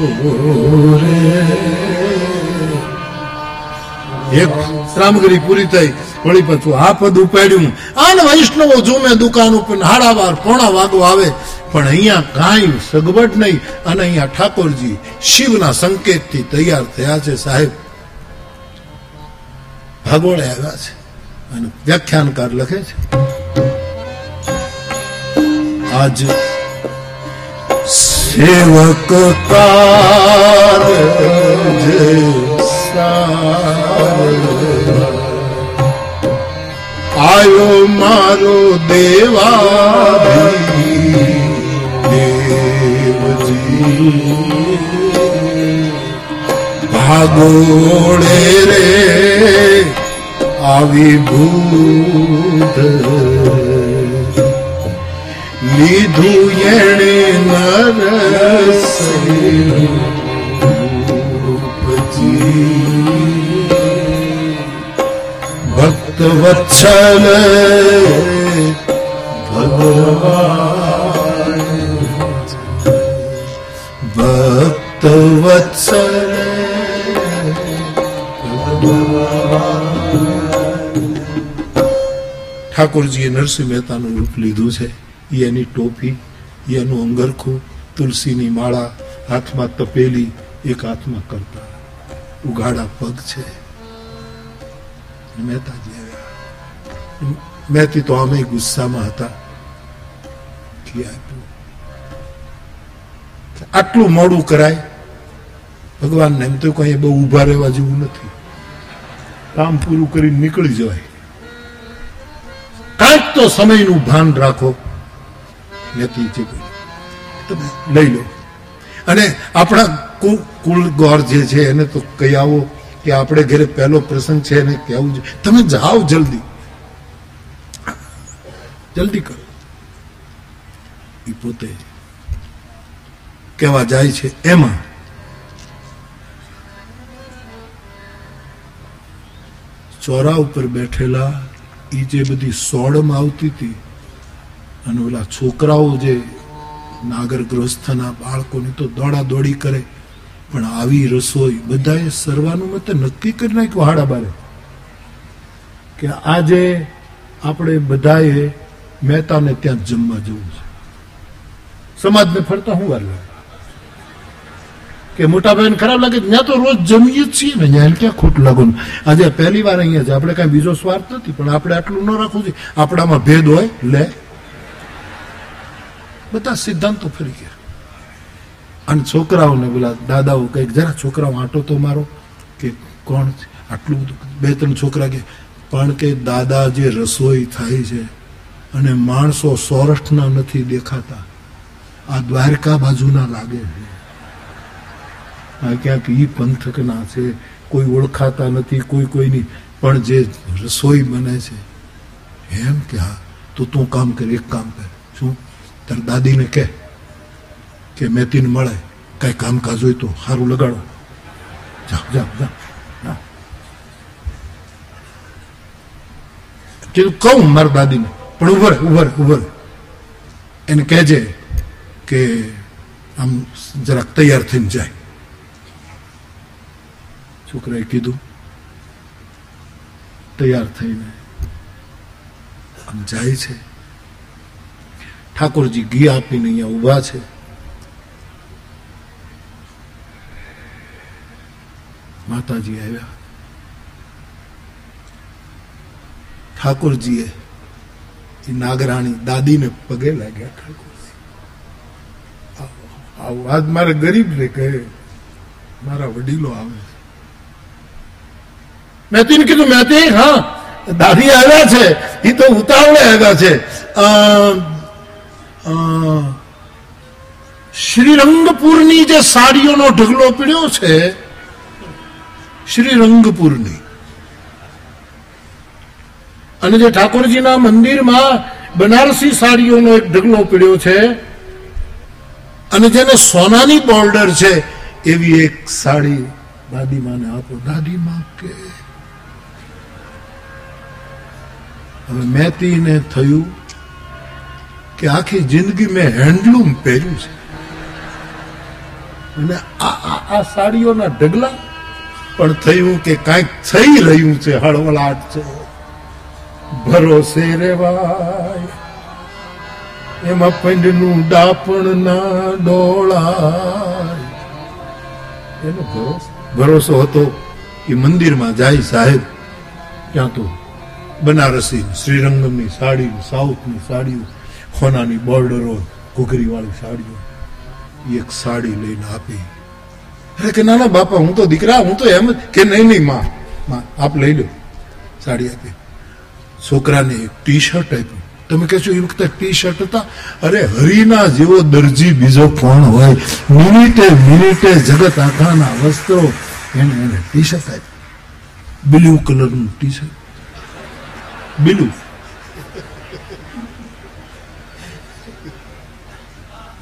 રે. એક રામગરી પૂરી થઈ, વળી પાછું આ પદ ઉપાડ્યું. આને વૈષ્ણવો ઝૂમે દુકાન ઉપર હાડાવાર પોણા વાગો આવે, પણ અહીંયા કાંઈ સગવડ નહીં. અને અહીંયા ઠાકોરજી શિવના સંકેતથી તૈયાર થયા છે સાહેબ. ભાગોળે આવ્યા છે. અને વ્યાખ્યાનકાર લખે છે. આજ સેવક તાર સાર. આયો મારો દેવા દેવજી ભાગોળે રે. આવી ભૂત. લીધું એણે નરસી ભક્ત વત્સલ ભગવાન. ભક્ત વત્સલ ઠાકોરજીએ નરસિંહ મહેતાનું રૂપ લીધું છે. એ એની ટોપી એનું અંગરખું, તુલસીની માળા, હાથમાં તપેલી, એક હાથમાં કરતા. ઉઘાડા પગ છે. મહેતાજી આવ્યા. મહેતી તો આમે ગુસ્સામાં હતા. આટલું મોડું કરાય, ભગવાનને એમ તો કઈ બહુ ઊભા રહેવા જેવું નથી. કામ પૂરું કરીને નીકળી જવાય. કાંઈક તો સમયનું ભાન રાખો. નથી તમે લઈ લો. અને આપણા કુલ ગોર જે છે, એને તો કહી આવો કે આપણે ઘરે પહેલો પ્રસંગ છે એને કહેવું છે તમે જાઓ જલ્દી. જલ્દી કરો. એ પોતે કહેવા જાય છે એમાં. ચોરા ઉપર બેઠેલા એ જે બધી સોડમ આવતી હતી અને ઓલા છોકરાઓ જે નાગરગ્રસ્થના બાળકોની તો દોડા દોડી કરે, પણ આવી રસોઈ બધાએ સર્વાનુમતે નક્કી કરી નાખ્યું હાડા બારે. કે આજે આપણે બધાએ મહેતાને ત્યાં જમવા જવું છે. સમાજને ફરતા હું વાર લાગે? કે મોટા ભાઈને ખરાબ લાગે ત્યાં તો રોજ જમીએ જ છીએ ને. ત્યાં ક્યાં ખોટ લાગો આજે પહેલી વાર અહીંયા છે. આપણે કાંઈ બીજો સ્વાર્થ નથી, પણ આપણે આટલું ન રાખવું જોઈએ. આપણામાં ભેદ હોય, લે. બધા સિદ્ધાંતો ફરી ગયા. અને છોકરાઓને પેલા દાદાઓ કંઈક જરા છોકરાઓ, આટો તો મારો. કે કોણ આટલું બધું. બે ત્રણ છોકરા કે, પણ કે દાદા જે રસોઈ થાય છે અને માણસો સૌરાષ્ટ્રના નથી દેખાતા, આ દ્વારકા બાજુના લાગે છે. ક્યાંક ઈ પંથકના છે, કોઈ ઓળખાતા નથી, કોઈ કોઈની પણ જે રસોઈ બને છે, એમ કે, હા, તો તું કામ કર, એક કામ કર. શું? તાર દાદીને કહે કે મેતીને મળે, કાંઈ કામકાજ હોય તો સારું લગાડો. જાઓ જા જાઓ. કીધું, કહું મારા દાદીને. પણ ઉભર ઉભર ઉભર એને કહેજે કે, આમ જરાક તૈયાર થઈને જાય. છોકરાએ કીધું તૈયાર થઈને આમ જાય છે. ઠાકોરજી ઘી આપીને અહીંયા ઊભા છે. માતાજી આવ્યા. ઠાકોરજીએ એ નાગરાણી દાદીને પગે લાગ્યા ઠાકોરજી આવો, આજ મારે ગરીબ ને કહે મારા વડીલો આવે મેતીને કીધું મેતી હા. દાદી આવ્યા છે. એ તો ઉતાવળે આવ્યા છે. શ્રીરંગપુરની જે સાડીઓનો ઢગલો પીડ્યો છે, શ્રીરંગપુરની. અને જે ઠાકોરજીના મંદિરમાં બનારસી સાડીઓનો એક ઢગલો પીડ્યો છે, અને જેને સોનાની બોર્ડર છે, એવી એક સાડી દાદીમાને આપો. દાદીમા કે હવે મેતીને થયું કે આખી જિંદગી મેં હેન્ડલૂમ પહેર્યું છે. અને આ આ સાડીઓના ઢગલા પણ થયું કે કાંઈક થઈ રહ્યું છે, હળવળાટ છે. ભરોસે રેવાય એમાં પંડનું ડાપણ ના ડોળાય. એનો ભરોસો હતો એ મંદિરમાં જાય સાહેબ, ક્યાં તો બનારસી શ્રીરંગમની સાડી સાઉથની સાડીઓ, ખોનાની બોર્ડરો, ઘૂઘરીવાળી સાડીઓ, એક સાડી લઈને આપી. અરે કે ના ના બાપા, હું તો દીકરા, હું તો એમ કે નહીં નહીં, માં માં, આપ લઈ લો. સાડી આપી. છોકરાને એક ટી શર્ટ આપ્યું. તમે કહેશો, એ વખતે ટી શર્ટ હતા? અરે, હરિના જેવો દરજી બીજો કોણ હોય? મિનિટે મિનિટે જગત આખાના વસ્ત્રો એને એને ટી શર્ટ આપ્યું. બ્લુ કલરનું ટી શર્ટ બ્લુ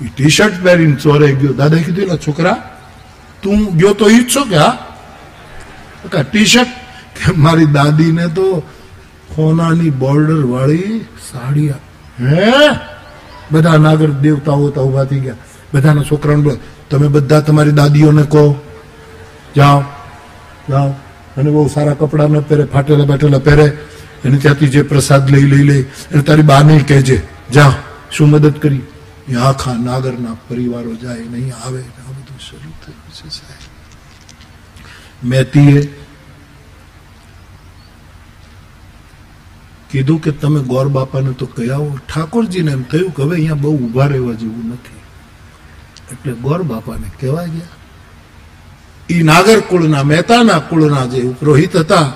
એ ટી શર્ટ પહેરીને ચોરે ગયો. દાદા કીધું એટલે છોકરા, તું ગયો તો ઈ જ છો કે હા? ટી શર્ટ કે મારી દાદીને તો ખોનાની બોર્ડર વાળી સાડી હે? બધા નાગર દેવતાઓ તો ઊભા થઈ ગયા. બધાના છોકરાને બોલ તમે બધા તમારી દાદીઓને કહો. જાઓ જાઓ. અને બહુ સારા કપડા ન પહેરે ફાટેલા બાટેલા પહેરે. એને ત્યાંથી જે પ્રસાદ લઈ લઈ લે અને તારી બા નહીં કહેજે જા, શું મદદ કરી? આખા નાગરના પરિવારો જાય, નહીં આવે. આ બધું શરૂ થયું છે, સાહેબ. મેતીએ કીધું કે, તમે ગોર બાપાને તો કહ્યા ઠાકોરજીને એમ થયું કે, હવે અહીંયા બહુ ઊભા રહેવા જેવું નથી. એટલે ગોર બાપાને કહેવા ગયા. એ નાગર કુળના મહેતાના કુળના જે પુરોહિત હતા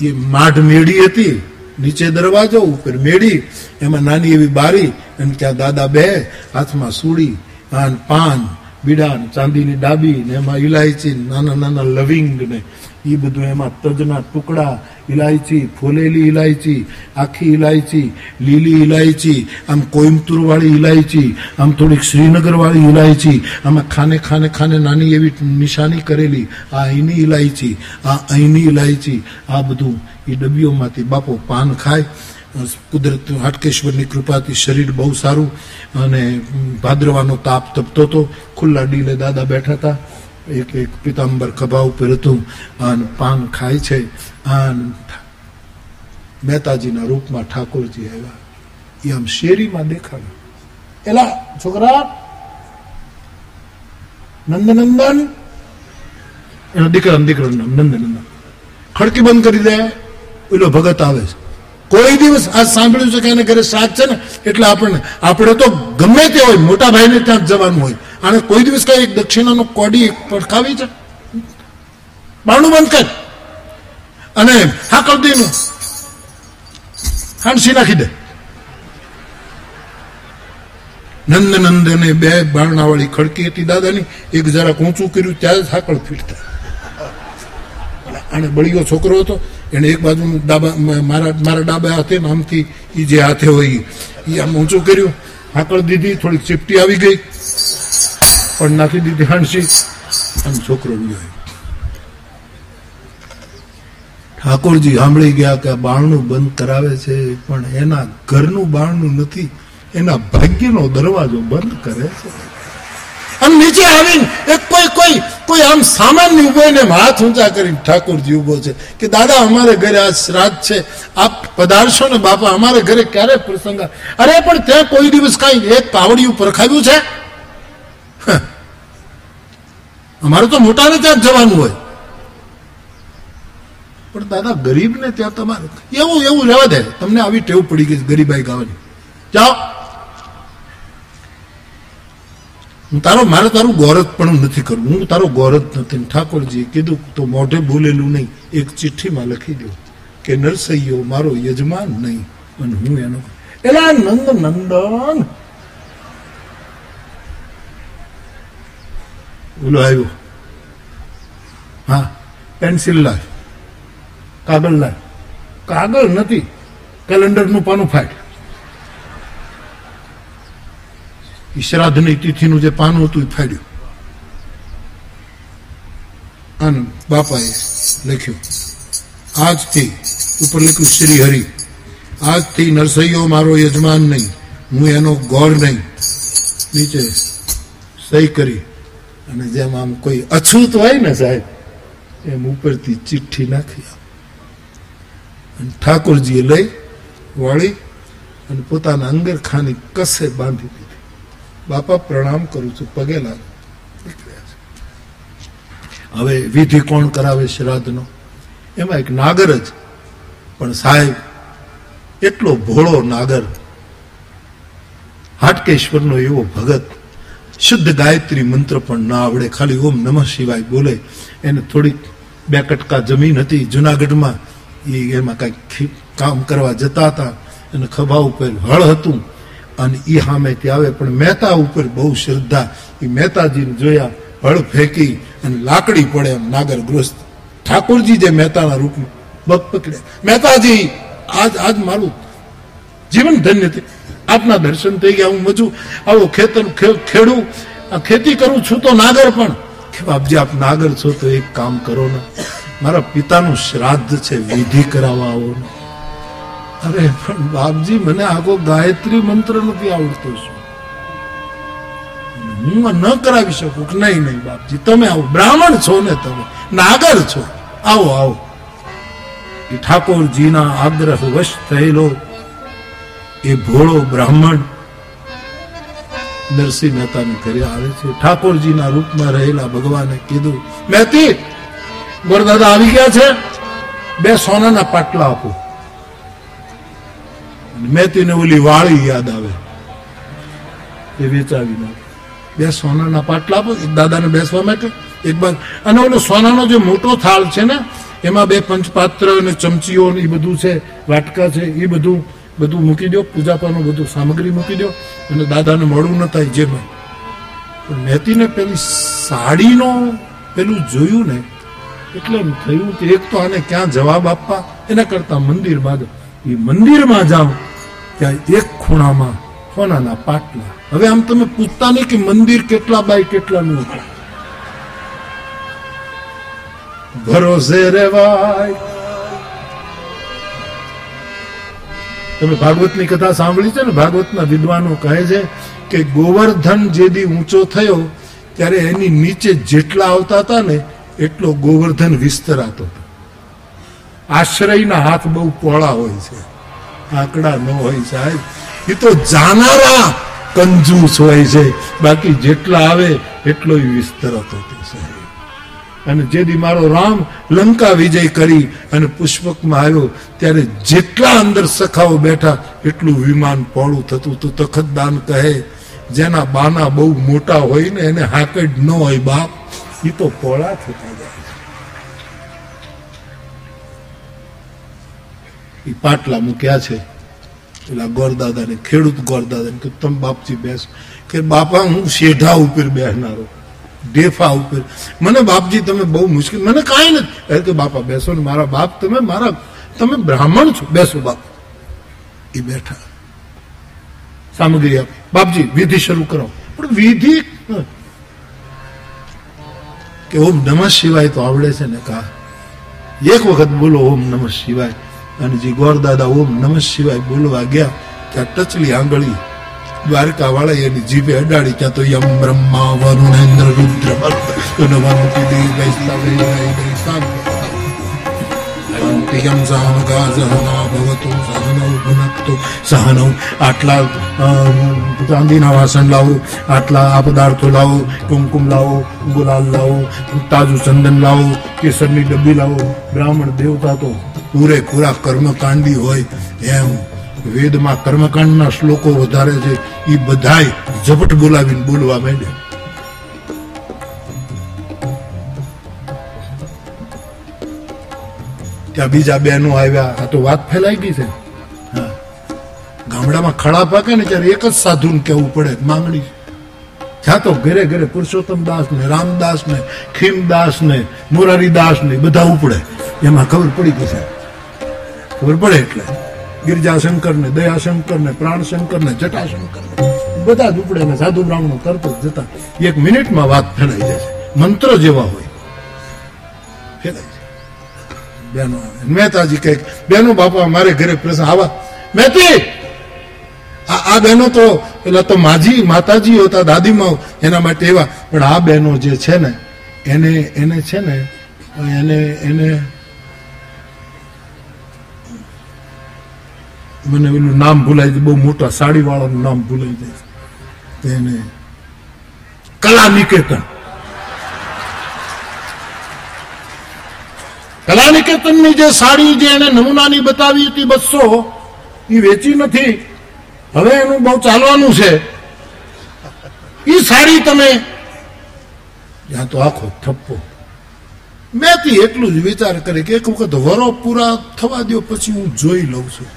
એ માઢ મેળી હતી, નીચે દરવાજો ઉપર મેળી, એમાં નાની એવી બારી અને ત્યાં દાદા બે હાથમાં સુડી પાન બીડા ચાંદીની ડાબી ને એમાં ઇલાયચી નાના નાના લવિંગ ને એ બધું એમાં તજના ટુકડા ઇલાયચી ફોલેલી ઇલાયચી આખી ઇલાયચી લીલી ઇલાયચી આમ કોઇમ્બતુરવાળી ઇલાયચી આમ થોડીક શ્રીનગરવાળી ઇલાયચી આમાં ખાને ખાને ખાને નાની એવી નિશાની કરેલી આ અહીંની ઇલાયચી આ અહીંની ઇલાયચી આ બધું એ ડબ્બીઓમાંથી બાપો પાન ખાય. કુદરત હાટકેશ્વરની કૃપાથી શરીર બહુ સારું અને ભાદ્રવાનો તાપ તપતો હતો. ખુલ્લા ડીલે દાદા બેઠા હતા. એક એક પિતાંબર ખભા ઉપર હતું અને પાન ખાય છે અને મહેતાજીના રૂપમાં ઠાકોરજી આવ્યા. એ આમ શેરીમાં દેખાડ્યું. એલા છોકરા, નંદનંદન. એનો દીકરા દીકરાનું નામ નંદનંદન. ખડકી બંધ કરી દે. પેલો ભગત આવે છે. કોઈ દિવસ આ સાંભળ્યું છે કે એને ઘરે સાથ છે ને? એટલે આપણને, આપણે તો ગમે તે હોય, મોટા ભાઈને ત્યાં જવાનું હોય. અને કોઈ દિવસ કઈ દક્ષિણાનો કોડી પડખાવી છે? બાણું બંધ કર. અને હા કલદીનું હાંસી નાખી દે. નંદ નંદને બે બારણાવાળી ખડકી હતી દાદાની, એક જરાક ઊંચું કર્યું, ત્યાં જ હાકળ ફીટતા. અને બળીયો છોકરો હતો, એને એક બાજુ ડાબા મારા મારા ડાબા હાથે ને આમથી એ જે હાથે હોય એ આમ ઊંચું કર્યું. હાકળ દીધી, થોડીક ચીપટી આવી ગઈ. પણ નાખી દીધી હાંસી અને છોકરો ગયો ઠાકોરજી સાંભળી ગયા કે આ બાણનું બંધ કરાવે છે પણ એના ઘરનું બાણનું નથી એના ભાગ્યનો દરવાજો બંધ કરે છે અને નીચે આવીને એક કોઈ કોઈ કોઈ આમ સામાન્ય ઊભો એને હાથ ઊંચા કરીને ઠાકોરજી ઊભો છે કે દાદા અમારે ઘરે આ શ્રાદ્ધ છે આપ પધારશો ને બાપા અમારે ઘરે ક્યારે પ્રસંગ આવે? અરે પણ ત્યાં કોઈ દિવસ કાંઈ એક પાવડિયું પરખાવ્યું છે. અમારે તો મોટાને ત્યાં જવાનું હોય. પણ દાદા, ગરીબને ત્યાં તમારે એવું એવું રહેવા દે. તમને આવી ટેવ પડી ગઈ ગરીબાઈ ગાવાની. જાઓ. હું તારો, મારે તારું ગોરત પણ નથી કરવું. હું તારો ગોરત નથી. ઠાકોરજીએ કીધું, તો મોઢે બોલેલું નહીં. એક ચિઠ્ઠીમાં લખી દો કે, નરસૈયો, મારો યજમાન નહીં. અને હું એનો એલા નંદ નંદન ઓલો આવ્યો હા પેન્સિલ લાવ કાગળ લાવ કાગળ નથી કેલેન્ડરનું પાનું ફાટ શ્રાદ્ધની તિથિનું જે પાનું હતું એ ફાડ્યું અને બાપાએ લખ્યું આજથી ઉપર લખ્યું શ્રી હરિ આજથી નરસૈયો મારો યજમાન નહીં હું એનો ગોળ નહીં નીચે સહી કરી અને જેમ આમ કોઈ અછૂત હોય ને સાહેબ, એમ ઉપરથી ચિઠ્ઠી નાખી અને ઠાકોરજીએ લઈ, વાળી અને પોતાના અંગરખાની કસે બાંધી દીધી. બાપા, પ્રણામ કરું છું, પગે લાગ. હવે વિધિ કોણ કરાવે શ્રાદ્ધનો? એમાં એક નાગર જ. પણ સાહેબ, એટલો ભોળો નાગર. હાટકેશ્વરનો એવો ભગત. શુદ્ધ ગાયત્રી મંત્ર પણ ના આવડે. ખાલી ઓમ નમઃ શિવાય બોલે. એને થોડીક બે કટકા જમીન હતી જુનાગઢમાં. એ એમાં કાંઈક કામ કરવા જતા હતા. અને ખભા ઉપર હળ હતું. અને એ સામેથી આવે. પણ મહેતા ઉપર બહુ શ્રદ્ધા. એ મહેતાજીને જોયા, હળ ફેંકી અને લાકડી પડે એમ નાગર ગ્રસ્ત ઠાકોરજી જે મહેતાના રૂપમાં બગ પકડ્યા. મહેતાજી, આજ આજ મારું જીવન ધન્ય થયું. આપના દર્શન થઈ ગયા. હું મજુ આવો ખેતર ખેડું ખેતી કરું છું તો નાગર પણ. કે બાપજી, આપ નાગર છો તો એક કામ કરો ને. મારા પિતાનું શ્રાદ્ધ છે, વિધિ કરાવવા આવો ને. અરે, પણ બાપજી, મને આખો ગાયત્રી મંત્ર નથી આવડતો શું? હું ન કરાવી શકું કે નહીં નહીં બાપજી. તમે આવો, બ્રાહ્મણ છો ને તમે, નાગર છો. આવો આવો. ઠાકોરજીના આગ્રહ વશ થયેલો. એ ભોળો બ્રાહ્મણ નરસિંહ મહેતાને ઘરે આવે છે. ઠાકોરજીના રૂપમાં રહેલા ભગવાને કીધું, મહેતી, ગોરદાદા આવી ગયા છે? બે સોનાના પાટલા આપો. મહેતીને ઓલી વાળી યાદ આવે. એ વેચાવી નાખે. બે સોનાના પાટલા આપો, એક દાદાને બેસવા માટે, એક બાદ અને ઓલો સોનાનો જે મોટો થાળ છે ને, એમાં બે પંચપાત્ર અને ચમચીઓ એ બધું છે, વાટકા છે, એ બધું બધું મૂકી દો પૂજાપાનું બધું સામગ્રી મૂકી દો અને દાદાને મળવું ન થાય જેમાં પણ મહેતીને પેલી સાડીનો પેલું જોયું ને, એટલે એમ થયું કે એક તો આને ક્યાં જવાબ આપવા? એના કરતા મંદિરમાં જાઓ એ મંદિરમાં જાઓ ત્યાં એક ખૂણામાં સોનાના પાટલા. હવે આમ તમે પૂછતા નહીં કે મંદિર કેટલા બાય કેટલાનું હતું. ભરોસે રેવાય તમે ભાગવતની કથા સાંભળી છે ને, ભાગવતના વિદ્વાનો કહે છે કે ગોવર્ધન જે દી ઊંચો થયો, ત્યારે એની નીચે જેટલા આવતા હતા ને, એટલો ગોવર્ધન વિસ્તરાતો હતો. આશ્રયના હાથ બહુ પોળા હોય છે. આંકડા ન હોય સાહેબ. એ તો જાનારા કંજૂસ હોય છે. બાકી જેટલા આવે એટલો વિસ્તરાતો હતો સાહેબ. અને જેથી મારો રામ લંકા વિજય કરી અને પુષ્પકમાં આવ્યો, ત્યારે જેટલા અંદર સખાઓ બેઠા, એટલું વિમાન પહોળું થતું તો તખતદાન કહે, જેના બાના બહુ મોટા હોય ને, એને હાકડ ન હોય બાપ. એ તો પહોળા થતા જાય એ પાટલા મૂક્યા છે. પેલા ગોરદાદાને, ખેડૂત ગોરદાદાને કે, તમે બાપજી બેસ. કે, બાપા, હું શેઢા ઉપર બેસનારો ડેફા ઉપર. મને બાપજી, તમે બહુ મુશ્કેલ મને કાંઈ નથી. એટલે કે બાપા, બેસો ને, મારા બાપ તમે મારા તમે બ્રાહ્મણ છો. બેસો બાપ. એ બેઠા. સામગ્રી આપી. બાપજી, વિધિ શરૂ કરો. પણ વિધિ કે ઓમ નમઃ શિવાય તો આવડે છે ને કા? એક વખત બોલો ઓમ નમઃ શિવાય. અને જે ગોરદાદા ઓમ નમઃ શિવાય બોલવા ગયા, ત્યાં ટચલી આંગળી દ્વારકા વાળા એની જીભે અડાડી ત્યાં તો યમ બ્રહ્મા વરુણેન્દ્ર રુદ્ર ભુનક્તુ, સહનૌ આટલા ચાંદીના વાસણ લાવો, આટલા આ પદાર્થો લાવો, કુમકુમ લાવો, ગુલાલ લાવો, તાજું ચંદન લાવો, કેસરની ડબ્બી લાવો, બ્રાહ્મણ દેવતા તો પૂરેપૂરા કર્મકાંડી હોય એમ વેદમાં કર્મકાંડના શ્લોકો વધારે છે એ બધાય ઝપટ બોલાવીને બોલવા માંડ્યા ત્યાં બીજા બેનો આવ્યા, આ તો વાત ફેલાઈ ગઈ છે. ગામડામાં ખડા પાકે ને ત્યારે એક જ સાધુને કહેવું પડે, માંગણી. જ્યાં તો ઘરે ઘરે પુરુષોત્તમ દાસ ને રામદાસ ને ખીમદાસ ને મોરારીદાસ ને બધા ઉપડે. એમાં ખબર પડી ગઈ છે ખબર પડે એટલે. ગિરજાશંકર ને દયાશંકર ને પ્રાણશંકર ને જટાશંકર બધા જ ઉપડે સાધુ બ્રાહ્મણો તરત જ જતા. એક મિનિટમાં વાત ફેલાઈ જાય છે. મંત્ર જેવા હોય. ફેલાય બેનો, મહેતાજી કહે, બેનો બાપા, મારે ઘરે પ્રસંગ, આવા. મહેતી, આ બહેનો તો, પેલા તો માજી, માતાજી હતા, દાદીમાં એના માટે એવા. પણ આ બહેનો જે છે ને, એને એને છે ને, એને એને મને પેલું નામ ભૂલાઈ જાય, બહુ મોટા સાડી વાળાનું નામ ભૂલાઈ જાય. તેને કલા નિકેતન. કલા નિકેતનની જે સાડી જે એને નમૂનાની બતાવી હતી બસો એ વેચી નથી. હવે એનું બહુ ચાલવાનું છે. એ સાડી તમે ત્યાં તો આખો થપ્પો. મેં એટલું જ વિચાર કરે કે એક વખત વરો પૂરા થવા દો પછી હું જોઈ લઉં છું.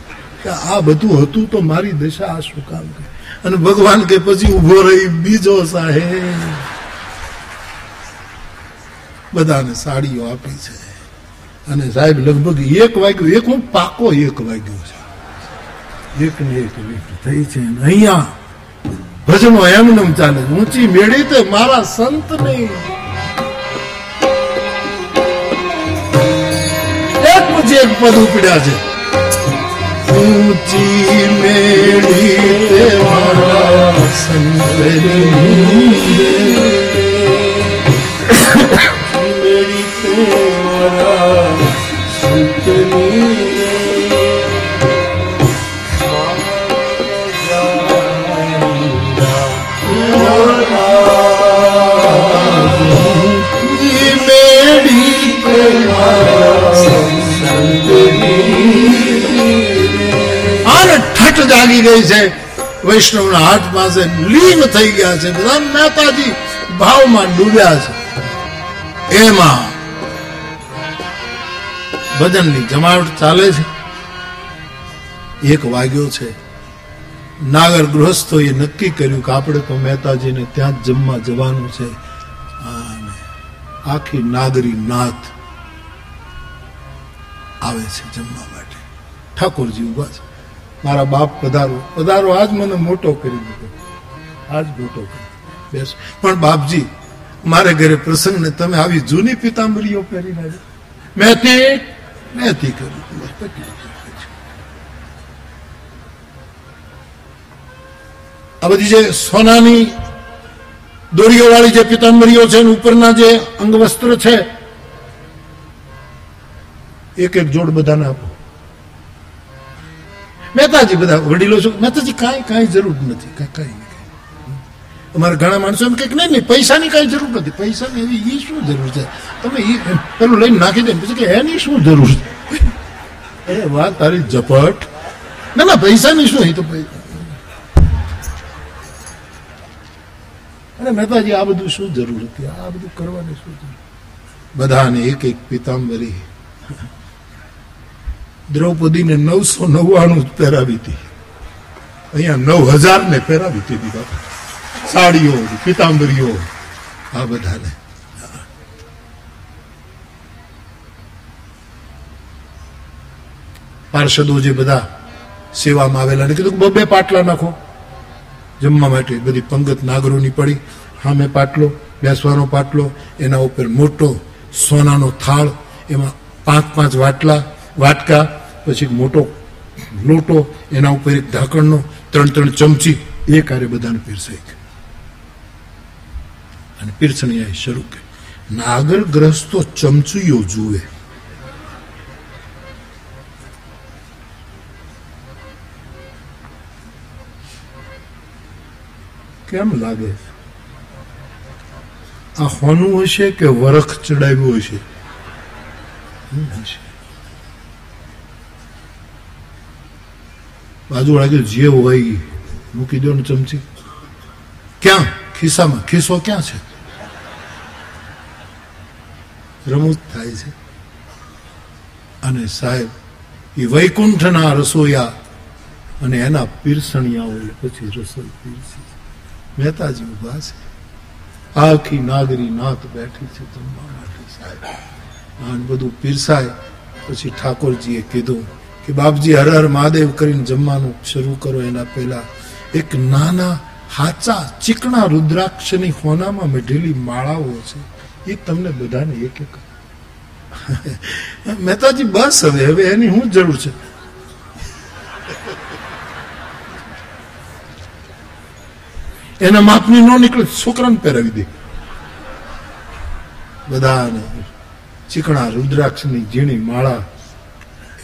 કે આ બધું હતું તો મારી દશા આ શું કામ કરે? અને ભગવાન કે પછી ઊભો રહી, બીજો સાહેબ. બધાને સાડીઓ આપી છે. અને સાહેબ, લગભગ એક વાગ્યું, એક હું પાકો એક વાગ્યો છે. એક ને એક થઈ છે. અહીંયા ભજનો એમનેમ ચાલે ઊંચી મેળી તે મારા સંત નહીં એક પછી એક પદ ઉપડ્યા છે. गीत संतरी જાગી ગઈ છે. વૈષ્ણવના હાથ પાસે લીન થઈ ગયા છે. બધા માતાજી ભાવમાં ડૂબ્યા છે. એમાં ભજનની જમાવટ ચાલે છે. એક વાગ્યો છે. નાગર ગૃહસ્થોએ નક્કી કર્યું કે આપણે તો મહેતાજીને ત્યાં જ જમવા જવાનું છે. આખી નાગરી નાથ આવે છે જમવા માટે. ઠાકોરજી ઊભા છે. મારા બાપ પધારો. પધારો આજ મને મોટો કરી દીધો. આજ મોટો બેસ. પણ બાપજી, મારે ઘરે પ્રસંગ ને તમે આવી જૂની પિતાંબરીઓ પહેરીને આવ્યા. મેથી મેથી કરી. આ બધી જે સોનાની દોરીઓ વાળી જે પિતાંબરીઓ છે ઉપરના જે અંગવસ્ત્ર છે, એક એક જોડ બધાને આપો. મહેતાજી બધા વડીલો છો. મહેતાજી કાંઈ કાંઈ જરૂર નથી. કાંઈ કાંઈ અમારે ઘણા માણસો એમ કંઈક નહીં નહીં, પૈસાની કઈ જરૂર નથી. પૈસાની એવી એ શું જરૂર છે? તમે એ પેલું લઈને નાખી દે પછી કે એની શું જરૂર છે? અરે વાત તારી ઝપટ. ના ના, પૈસાની શું એ તો અને મહેતાજી આ બધું શું જરૂર હતી? આ બધું કરવાની શું જરૂર? બધાને એક એક પિતાંબરી. દ્રૌપદીને નવસો નવ્વાણું પહેરાવી હતી. અહીંયા નવ હજાર ને પહેરાવી હતી બાપા સાડીઓ, પિતાંબરીઓ, આ બધાને. પાર્ષદો જે બધા સેવામાં આવેલા ને કીધું બબે પાટલા નાખો. જમવા માટે બધી પંગત નાગરોની પડી. સામે પાટલો, બેસવાનો પાટલો, એના ઉપર મોટો સોનાનો થાળ, એમાં પાંચ પાંચ વાટલા, વાટકા પછી મોટો લોટો, એના ઉપર એક ઢાંકણનો ત્રણ ત્રણ ચમચી, એ કાર્ય બધાને પીરસાઈ અને પીરસણી આ શરૂ કરી. નાગર ગ્રસ્તો ચમચીઓ જુએ. કેમ લાગે? આ હોનું હશે કે વરખ ચડાવ્યું હશે? હશે. બાજુ લાગે જે હોય મૂકી દો ને ચમચી ક્યાં ખિસ્સામાં ખિસ્સો ક્યાં છે રમૂજ થાય છે અને સાહેબ એ વૈકુંઠના રસોયા અને એના પીરસણિયા હોય પછી રસોઈ પીરસી મહેતાજી ઊભા છે આખી નાગરી નાત બેઠી છે જમવા માટે સાહેબ બધું પીરસાય પછી ઠાકોરજીએ કીધું કે બાપજી હર હર મહાદેવ કરીને જમવાનું શરૂ કરો એના પહેલા. એક નાના, હાચા, ચીકણા રુદ્રાક્ષની હોનામાં મેઢેલી માળાઓ છે. એ તમને બધાને એક એક મહેતાજી, બસ હવે હવે એની શું જરૂર છે? એના માપની ન નીકળે છોકરાને પહેરાવી દે. બધાને. ચીકણા રુદ્રાક્ષની ઝીણી માળા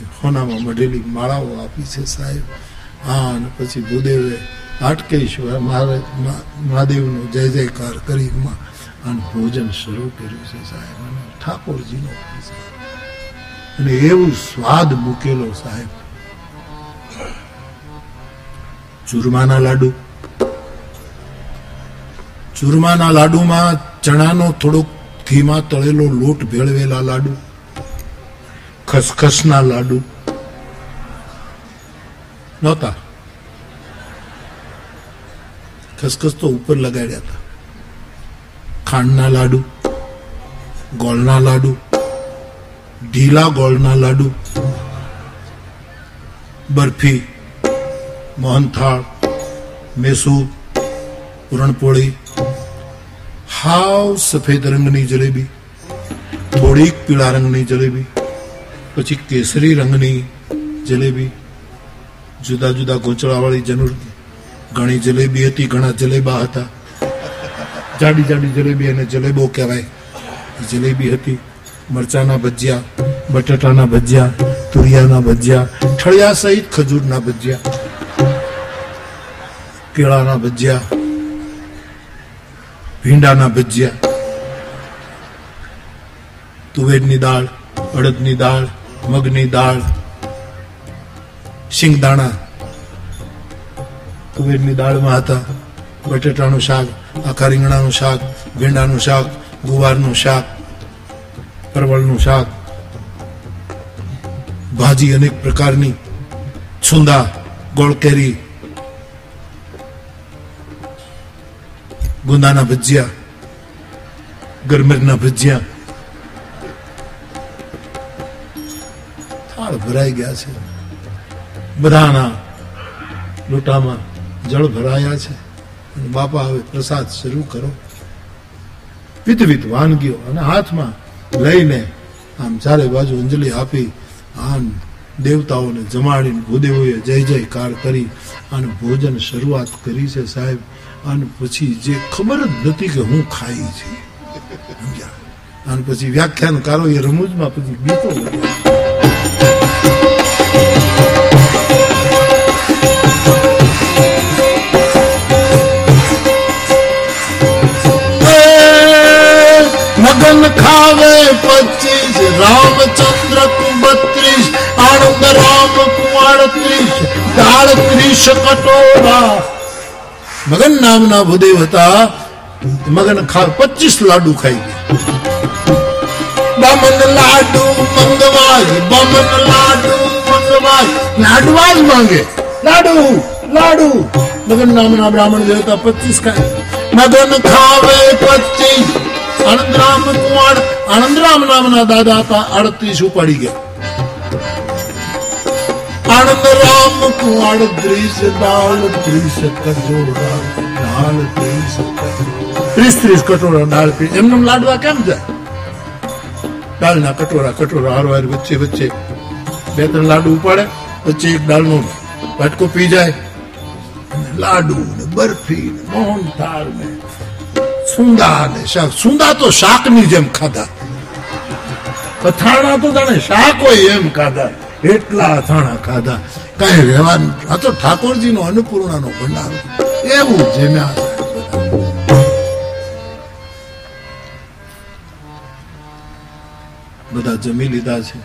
હોનામાં મઢેલી માળાઓ આપી છે સાહેબ. હા, અને પછી ભૂદેવે હાટકેશ્વર મહારાજ મહાદેવનો જય જયકાર કરી અને ભોજન શરૂ કર્યું છે સાહેબ. અને ઠાકોરજીનો અને એવું સ્વાદ મૂકેલો સાહેબ. ચૂરમાના લાડુ. ચૂરમાના લાડુમાં ચણાનો થોડોક ધીમા તળેલો લોટ ભેળવેલા લાડુ. ખસખસના લાડુ નહોતા ખસખસ તો ઉપર લગાડ્યા હતા ખાંડના લાડુ ગોળના લાડુ ઢીલા ગોળના લાડુ બરફી મોહનથાળ મેસૂર પૂરણપોળી હાવ સફેદ રંગની જલેબી થોડીક પીળા રંગની જલેબી પછી કેસરી રંગની જલેબી, જુદા જુદા ગોચળાવાળી જનુર, ઘણી જલેબી હતી, ઘણા જલેબા હતા. જાડી જાડી જલેબી અને જલેબો કહેવાય. જલેબી હતી, મરચાના ભજીયા, બટાટાના ભજીયા, તુરિયાના ભજીયા, ઠળિયા સહિત ખજૂરના ભજીયા, કેળાના ભજીયા, ભીંડાના ભજીયા, તુવેરની દાળ, અડદની દાળ મગની દાળ, શિંગદાણા, તુવેરની દાળમાં હતા, બટેટાનું શાક, આખા રીંગણાનું શાક, ભીંડાનું શાક, ગુવારનું શાક પરવળનું શાક, ભાજી અનેક પ્રકારની, છુંદા ગોળ કેરી ગુંદાના ભજીયા, ગરમરના ભજીયા ભરાઈ ગયા છે. બધાના લોટામાં જળ ભરાયા છે. અને બાપા હવે પ્રસાદ શરૂ કરો. વિધવિધ વાનગીઓ અને હાથમાં લઈને આમ ચારે બાજુ અંજલિ આપી આમ દેવતાઓને જમાડીને ભૂદેવોએ જય જયકાર કરી અને ભોજન શરૂઆત કરી છે સાહેબ. અને પછી જે ખબર જ નથી કે હું ખાઈ છે? અને પછી વ્યાખ્યાનકારો એ રમૂજમાં પછી ગીતો લખ્યા. પચીસ રામચંદ્ર કુ બત્રીસ આનંદ રામ કુ આડત્રીસ દાળ ત્રીસ કટોરા મગન નામના ભૂદેવ હતા મગન ખા પચીસ લાડુ ખાઈ ગયા બમન લાડુ મંગવાય બમન લાડુ મંગવાય લાડવા જ માંગે લાડુ લાડુ મગન નામના બ્રાહ્મણ દેવતા પચીસ ખાય મગન ખાવે પચીસ આનંદરામ કુંવર આનંદરામ નામના દાદા હતા અડતીસ ઉપાડી ગયા? આનંદ રામ કુંવર ત્રીસ દાળ, ત્રીસ કટોરા, દાળ, ત્રીસ ત્રીસ ત્રીસ કટોરા, દાળ એમને લાડવા કેમ જાય? દાળના કટોરા કટોરા હારવાર હાર વચ્ચે વચ્ચે બે, ત્રણ લાડુ ઉપાડે, વચ્ચે એક દાળનો વાટકો પી જાય. લાડુ ને બરફી ને મોહનથાળ ને સુંદા ને શાક. સુંદા તો શાકની જેમ ખાધા. અથાણા તો જાણે શાક હોય એમ ખાધા. એટલા અથાણા ખાધા. કઈ રહેવાનું આ તો ઠાકોરજીનો અન્નપૂર્ણાનો ભંડારો. એવું જેમ્યા બધા. બધા જમી લીધા છે.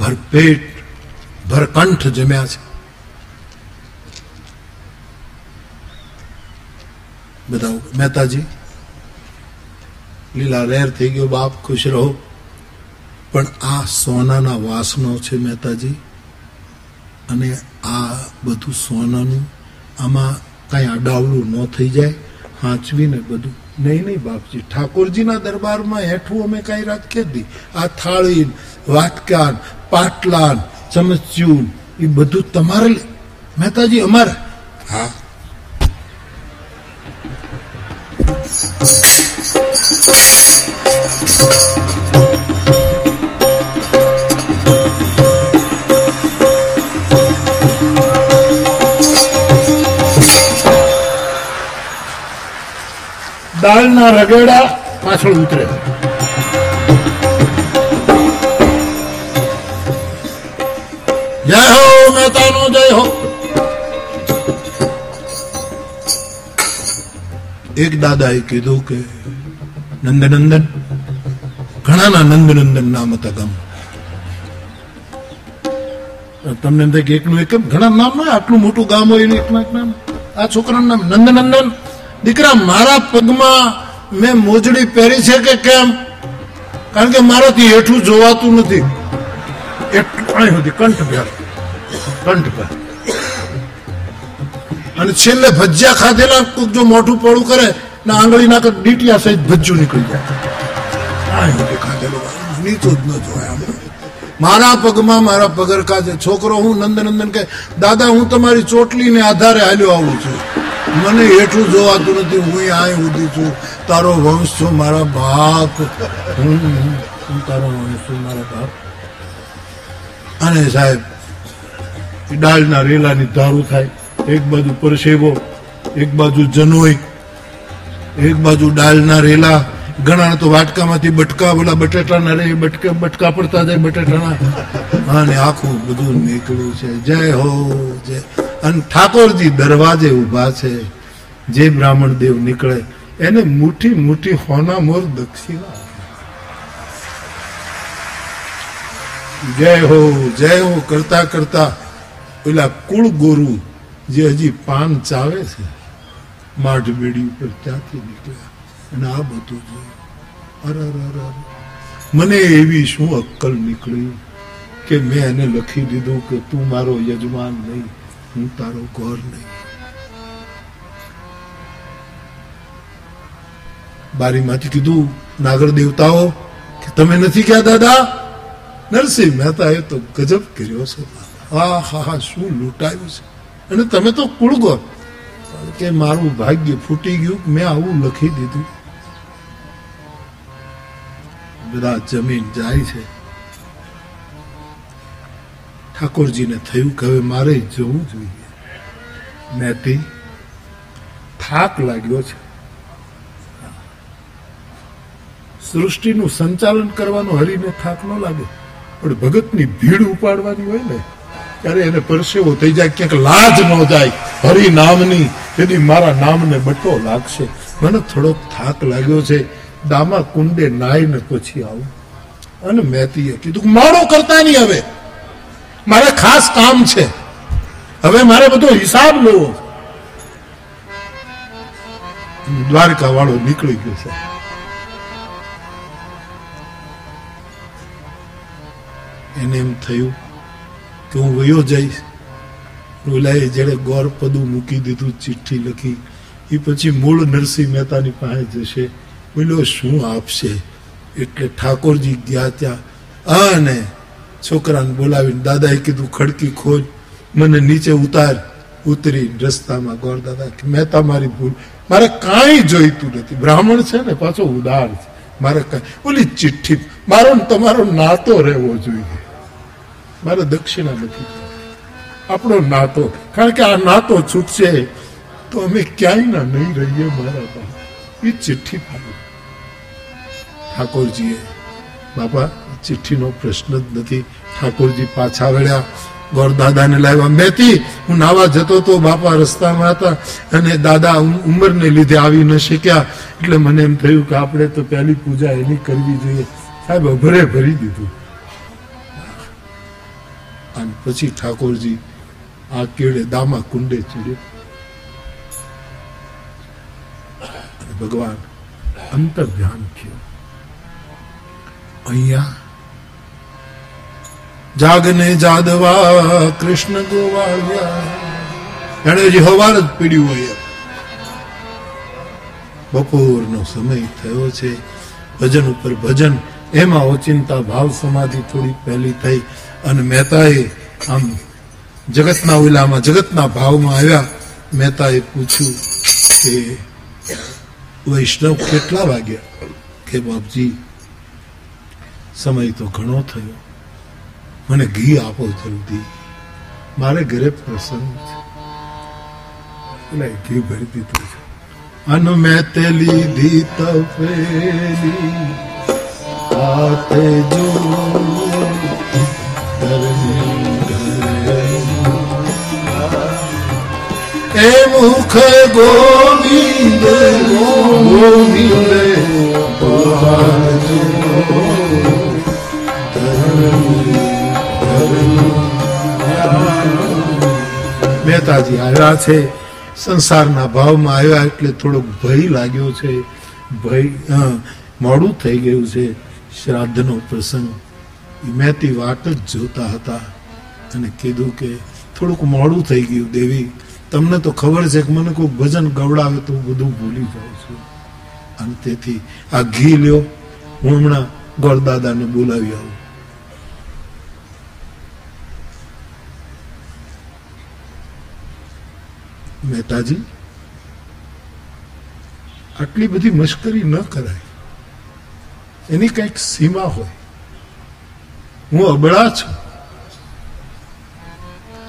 ભરપેટ ભરકંઠ જમ્યા છે. બધા મહેતાજી, લીલા રેર થઈ ગયો, બાપ ખુશ રહો. પણ આ સોનાના વાસણો છે મહેતાજી, અને આ બધું સોનાનું આમાં કઈ અડાવડું ન થઈ જાય. હાંચવીને બધું. નહીં નહીં, બાપજી, ઠાકોરજીના દરબારમાં હેઠું અમે કઈ રાખીએ જ આ થાળી વાટકાન પાટલાન, ચમચ્યું, એ બધું તમારે મહેતાજી, અમારે. હા. દાળના રગેડા પાછળ ઉતરે. જય હો મહેતાનો જય હો. એક દાદાએ કીધું કે, નંદનંદન, ઘણાના નંદનંદન નામ હતા ગામ. તમને એમ થાય કે એકનું એક ઘણા નામ હોય? આટલું મોટું ગામ હોય એનું એકનું એક નામ. આ છોકરાનું નામ નંદનંદન. દીકરા, મારા પગમાં મેં મોજડી પહેરી છે કે કેમ? કારણ કે મારાથી હેઠું જોવાતું નથી. એટલું સુધી કંઠ ભેર, કંઠ પર અને છેલ્લે ભજીયા ખાધેલા કોઈક જો મોઢું પડું કરે ને આંગળી નાખે ડીટિયા સહિત ભજ્જું નીકળી જાય. ખાધેલું નીચું જ ન જોયા મારા પગમાં મારા પગરખા છે છોકરો હું નંદનંદન કે દાદા, હું તમારી ચોટલીને આધારે હાલ્યો આવું છું. મને એટલું જોવાતું નથી, હું આય ઉધી છું. તારો વંશ છું મારા બાપ. હું તારો વંશ છું મારા બાપ. અને સાહેબ ડાળના રેલાની ધારું થાય. એક બાજુ પરસેવો, એક બાજુ જનોઈ, એક બાજુ ડાલના રેલા. ઘણા તો વાટકામાંથી બટકા બોલા બટેટાના રે, બટકા બટકા પડતા જાય બટેટાના. અને આખું બધું નીકળ્યું છે. જય હો, જય. અને ઠાકોરજી દરવાજે ઊભા છે. જે બ્રાહ્મણ દેવ નીકળે. એને મુઠ્ઠી મુઠ્ઠી હોના મોર દક્ષિણા. જય હો જય હો, કરતા કરતા. પેલા કુળ ગોરુ જે હજી પાન ચાવે છે માઠ બેડી ઉપર ત્યાંથી નીકળ્યા. અને આ બધું જોયું અરે અરે. મને એવી શું અક્કલ નીકળી કે મેં એને લખી દીધું કે તું મારો યજમાન નહીં, હું તારો ઘર નહીં. બારીમાંથી કીધું નાગર દેવતાઓ, કે તમે નથી ક્યાં દાદા? નરસિંહ મહેતા એ તો ગજબ કર્યો છે આ હા હા શું લૂંટાયું છે? અને તમે તો કુળગો કે મારું ભાગ્ય ફૂટી ગયું મેં આવું લખી દીધું. બધા જમીન જાય છે. ઠાકોરજીને થયું કે હવે મારે જવું જોઈએ. મેથી થાક લાગ્યો છે. સૃષ્ટિનું સંચાલન કરવાનો હરીને થાક ન લાગે. પણ ભગતની ભીડ ઉપાડવાની હોય ને ત્યારે એને પરસેવો થઈ જાય, ક્યાંક લાજ ન જાય, હરિ નામની. તેથી મારા નામને બટો લાગશે. મને થોડોક થાક લાગ્યો છે. દામા કુંડે નાઈને પછી આવું. અને મહેતીએ કીધું મારો કરતા નહીં હવે. મારે ખાસ કામ છે. હવે મારે બધો હિસાબ લેવો દ્વારકા વાળો નીકળી ગયો છે. એને એમ થયું કે હું વયો જઈશ. ઓલાએ જેણે ગોરપદું મૂકી દીધું, ચિઠ્ઠી લખી એ પછી મૂળ નરસિંહ મહેતાની પાસે જશે. બોલ્યો, શું આપશે? એટલે ઠાકોરજી ગયા ત્યાં. અને છોકરાને બોલાવીને દાદાએ કીધું, ખડકી ખોજ, મને નીચે ઉતાર. ઉતરી રસ્તામાં ગોર દાદા મહેતા મારી ભૂલ. મારે કાંઈ જોઈતું નથી. બ્રાહ્મણ છે ને, પાછો ઉદાર છે. મારે કાંઈ. ઓલી ચિઠ્ઠી, મારો તમારો નાતો રહેવો જોઈએ. મારે દક્ષિણા નથી. આપણો નાતો, કારણ કે આ નાતો છૂટશે તો અમે ક્યાંય નહીં રહીએ મારા પાસે. એ ચિઠ્ઠી ફાવી ઠાકોરજીએ, બાપા ચિઠ્ઠીનો પ્રશ્ન જ નથી. ઠાકોરજી પાછા વળ્યા. ગોરદાદાને લાવ્યા. મેથી, હું નાવા જતો તો બાપા રસ્તામાં હતા અને દાદા ઉમ- ઉંમરને લીધે આવી ન શક્યા. એટલે મને એમ થયું કે આપણે તો પહેલી પૂજા એની કરવી જોઈએ. સાહેબ, અભરે ભરી દીધું. પછી ઠાકોરજી આ કેળે દામા કુંડે ચડ્યો. ભગવાન અંતર ધ્યાન થયું. અહીંયા જાગને જાદવા કૃષ્ણ ગોવાળ્યા. એને હજી હવાર જ પીડ્યું હોય બપોરનો સમય થયો છે. ભજન ઉપર ભજન. એમાં ઓચિંતા ભાવ સમાધિ થોડી પહેલી થઈ. અને મહેતાએ આમ જગતના ઓલામાં, જગતના ભાવમાં આવ્યા મહેતાએ પૂછ્યું કે, વૈષ્ણવ કેટલા વાગ્યા? કે બાપજી, સમય તો ઘણો થયો. મને ઘી આપો જલ્દી. મારે ઘરે પ્રસંગ છે. એટલે ઘી ભરી દીધું છે. અન મેં તે લીધી તપેલી હાથે જો એ મુખ ગોવિંદ ગોવિંદ મહેતાજી આવ્યા છે. સંસારના ભાવમાં આવ્યા એટલે થોડોક ભય લાગ્યો છે. ભય મોડું થઈ ગયું છે. શ્રાદ્ધનો પ્રસંગ. મહેતી વાટ જ જોતા હતા અને કીધું કે થોડુંક મોડું થઈ ગયું દેવી. તમને તો ખબર છે કે મને કોઈ ભજન ગવડાવે તો હું બધું ભૂલી જાઉં છું. અને તેથી આ ઘી લ્યો, હું હમણાં ગોરદાદાને બોલાવી આવું. મહેતાજી, આટલી બધી મશ્કરી ન કરાય. એની કંઈક સીમા હોય. હું અબળા છું.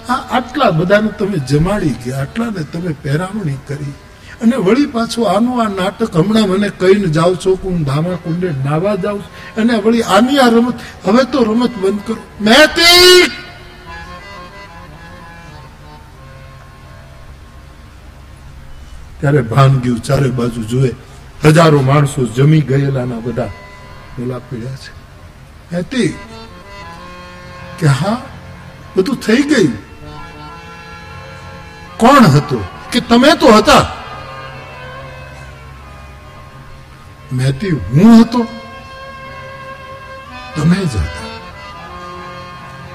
આટલા બધાને તમે જમાડી ગયા આટલાને તમે પહેરાવણી કરી. અને વળી પાછું આનું આ નાટક હમણાં મને કહીને જાઉં છો કે હું ધામા કુંડે નાવા જાઉં અને વળી આની આ રમત, હવે તો રમત બંધ કરો. મહેતી! ત્યારે ભાન ગયું ચારે બાજુ જોયે હજારો માણસો જમી ગયેલાના બધા બોલા પીડ્યા છે. કે હા, બધું થઈ ગયું? કોણ હતો? કે તમે તો હતા? મહેતી હું હતો? તમે જ હતા.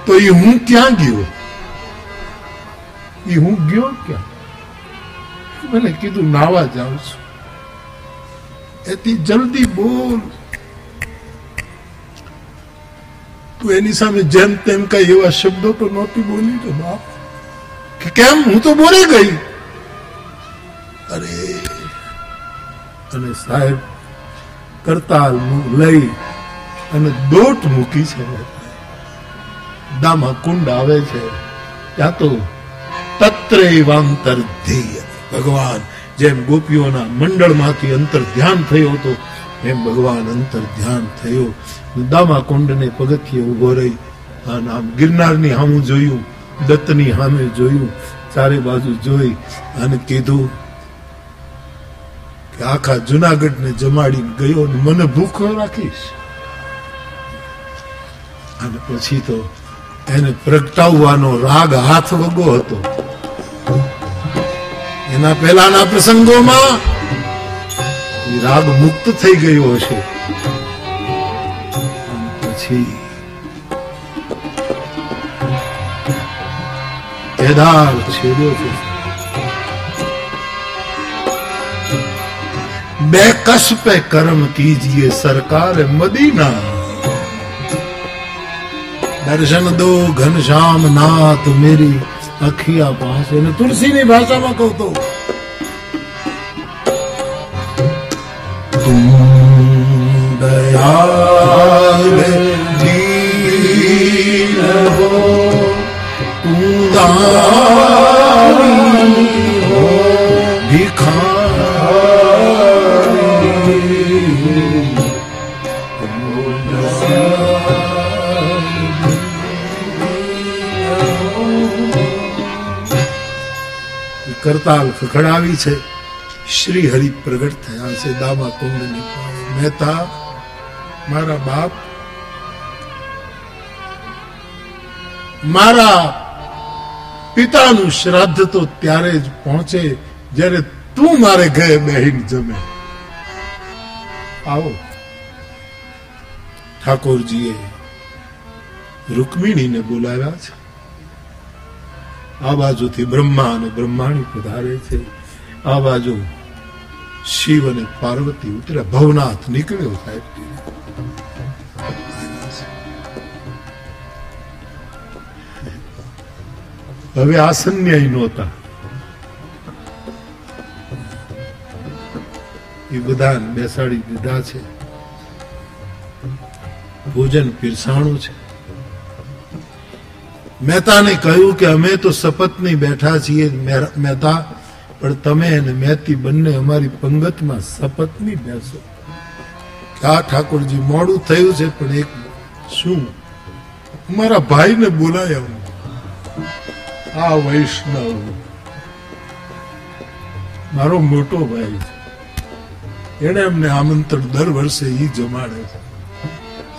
તો એ હું ક્યાં ગયો? એ હું ગયો ક્યાં? મને કીધું, નાવા જાઉં છું. એથી જલ્દી બોલ. તું એની સામે જેમ તેમ કઈ એવા શબ્દો તો નહોતી બોલી, તો બાપ. કે કેમ? હું તો બોલી ગઈ. અરે, અને સાહેબ કરતાલ લઈ અને દોટ મૂકી છે. દામા કુંડ આવે છે. ત્યાં તો તત્રેવાંતર ધ્યેય. ભગવાન, જેમ ગોપીઓના મંડળમાંથી અંતર ધ્યાન થયો હતો, એમ ભગવાન અંતર ધ્યાન થયો. દામા કુંડને પગથિયે ઊભો રહી. અને આમ ગિરનારની હામું જોયું. દત્તની સામે જોયું, ચારે બાજુ જોઈ અને કીધું કે આખા જુનાગઢને જમાડી ગયો મને ભૂખો રાખીશ. અને પછી તો એને પ્રગટાવવાનો રાગ હાથ વગો હતો. એના પહેલાના પ્રસંગોમાં રાગ મુક્ત થઈ ગયો હશે. પછી Veda છેડ્યો બે કસ પે કર્મ કીજીએ સરકાર મદીના. દર્શન દો ઘનશ્યામ નાથ મેરી અખિયા પાસે. ને તુલસીની ભાષામાં કહું તો, તું દયા કરતાલ ખખડાવી છે શ્રી હરિ પ્રગટ થયા છે દામા કુંડની. મહેતા મારા બાપ મારા પિતાનું શ્રાદ્ધ તો ત્યારે જ પહોંચે જ્યારે તું મારે ઘરે બહેન જમે. આવો. ઠાકોરજીએ રૂકમિણીને બોલાવ્યા છે. આ બાજુથી બ્રહ્મા અને બ્રહ્માણી પધારે છે. આ બાજુ શિવ અને પાર્વતી ઉતર્યા ભવનાથ નીકળ્યો સાહેબ. હવે આસન્યાય નહોતા એ બધા બેસાડી દીધા છે. ભોજન પીરસાણું છે. મહેતાને કહ્યું કે અમે તો શપથની બેઠા છીએ મહેતા, પણ તમે અને મહેતી બંને અમારી પંગતમાં શપથની બેસો. આ ઠાકોરજી મોડું થયું છે, પણ એક શું? મારા ભાઈને બોલાયા આ વૈષ્ણવ. મારો મોટો ભાઈ છે. એને અમને આમંત્રણ દર વર્ષે ઈ જમાડે છે.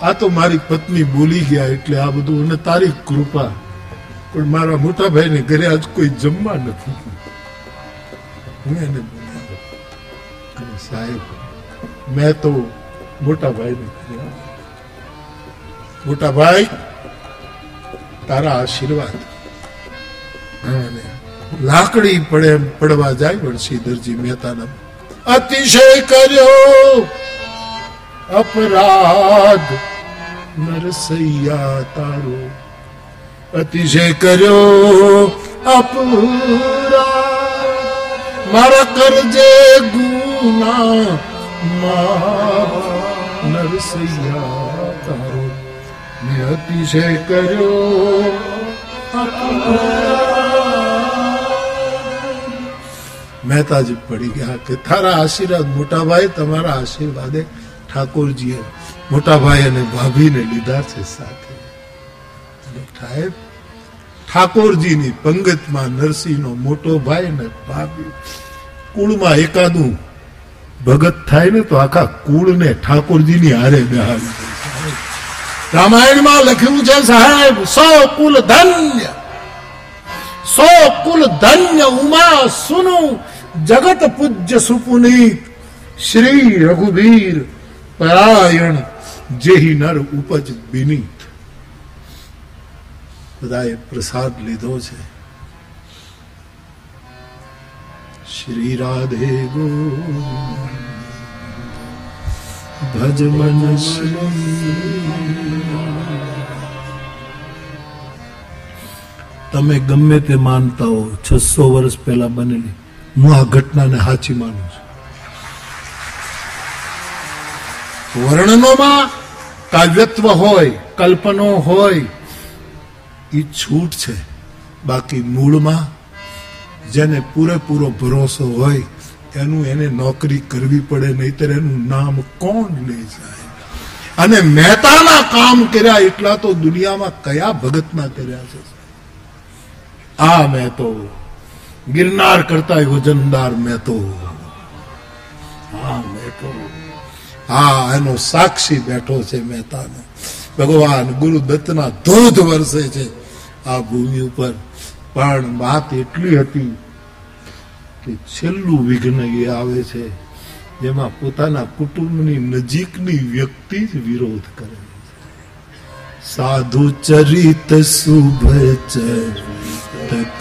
આ તો મારી પત્ની બોલી ગયા એટલે આ બધું અને તારી કૃપા. પણ મારા મોટા ભાઈને ઘરે આજ કોઈ જમવા નથી. સાહેબ, મેં તો મોટા ભાઈને મોટા ભાઈ, તારા આશીર્વાદ. લાકડી પડે પડવા જાય વણસીધરજી મહેતાના અતિશય કર્યો અપરાધ નરસૈયા તારો. અતિશય કર્યો અપરાધ. મારા કરજે ગુના નરસૈયા તારો. મેં અતિશય કર્યો મહેતાજી પડી ગયા કે, તારા આશીર્વાદ, મોટાભાઈ તમારા આશીર્વાદે ઠાકોરજીએ મોટાભાઈ અને ભાભીને લીધા છે સાથે સાહેબ, ઠાકોરજીની પંગતમાં નરસિંહનો મોટો ભાઈ ને ભાભી કુળમાં એકાદું ભગત થાય ને તો આખા કુળને ઠાકોરજીની હારે બેહાડી. રામાયણમાં લખ્યું છે સાહેબ સો કુલ ધન્ય સો કુલ ધન્ય ઉમા સુનુ જગત પૂજ્ય સુપુનીત શ્રી રઘુવીર પરાયણ જેહી નર ઉપજ બિનીત બધાએ પ્રસાદ લીધો છે. શ્રી રાધે ગો ભજ મન તમે ગમે તે માનતા હો, છસો વર્ષ પહેલા બનેલી હું આ ઘટનાને સાચી માનું છું. વર્ણનોમાં કાવ્યત્વ હોય, કલ્પનો હોય એ છૂટ છે. બાકી મૂળમાં જેને પૂરેપૂરો ભરોસો હોય, એનું એને નોકરી કરવી પડે, નહીતર એનું નામ કોણ લે જાય? અને મહેતાના કામ કર્યા એટલા તો દુનિયામાં કયા ભગતના કર્યા છે? આ મેં તો ગિરનાર કરતા વજનદાર મેં તો. હા હા, એનો સાક્ષી બેઠો છે મહેતાનો. ભગવાન ગુરુદત્તના ધોધ વરસે છે આ ભૂમિ ઉપર. પણ વાત એટલી હતી કે છેલ્લું વિઘ્ન એ આવે છે, જેમાં પોતાના કુટુંબની નજીકની વ્યક્તિ જ વિરોધ કરે. સાધુ ચરિત શુભ ચરિત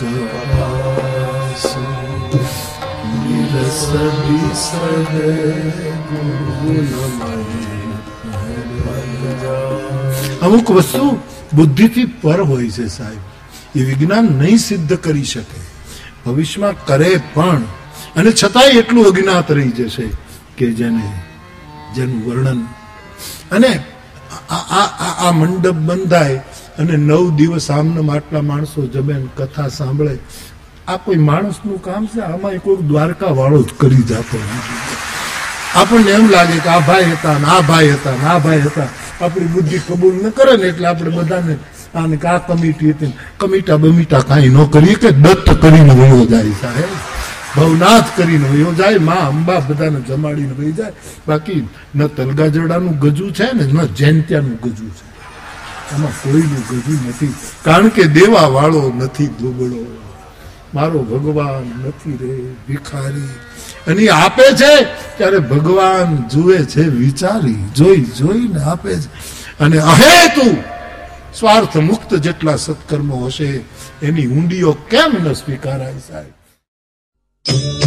અમુક વસ્તુ બુદ્ધિથી પર હોય છે સાહેબ એ વિજ્ઞાન નહીં સિદ્ધ કરી શકે ભવિષ્યમાં કરે પણ અને છતાંય એટલું અજ્ઞાત રહી જશે કે જેને જેનું વર્ણન અને આ મંડપ બંધાય અને નવ દિવસ આમનામ આટલા માણસો જમે કથા સાંભળે આ કોઈ માણસનું કામ છે? આમાં કોઈ દ્વારકા વાળો જ કરી જતો આપણને એમ લાગે કે આ ભાઈ હતા ને આ ભાઈ હતા ને આ ભાઈ હતા. આપણી બુદ્ધિ કબૂલ ન કરે ને એટલે આપણે બધાને આને આ કમિટી હતી કમિટા બમિટા કાંઈ ન કરીએ કે દત્ત કરીને વયો જાય સાહેબ. ભવનાથ કરીને વયો જાય, માં અંબા બધાને જમાડીને વહી જાય. બાકી ન તલગાજરડાનું ગજુ છે ને, ન જૈનત્યાનું ગજુ છે. એમાં કોઈનું ગજુ નથી. કારણ કે દેવા વાળો નથી દુબળો મારો ભગવાન નથી રે ભિખારી. અને આપે છે ત્યારે ભગવાન જુએ છે, વિચારી, જોઈ, જોઈને આપે છે. અને અહેતુ સ્વાર્થ મુક્ત જેટલા સત્કર્મો હશે, એની ઊંડીઓ કેમ ન સ્વીકારાય સાહેબ?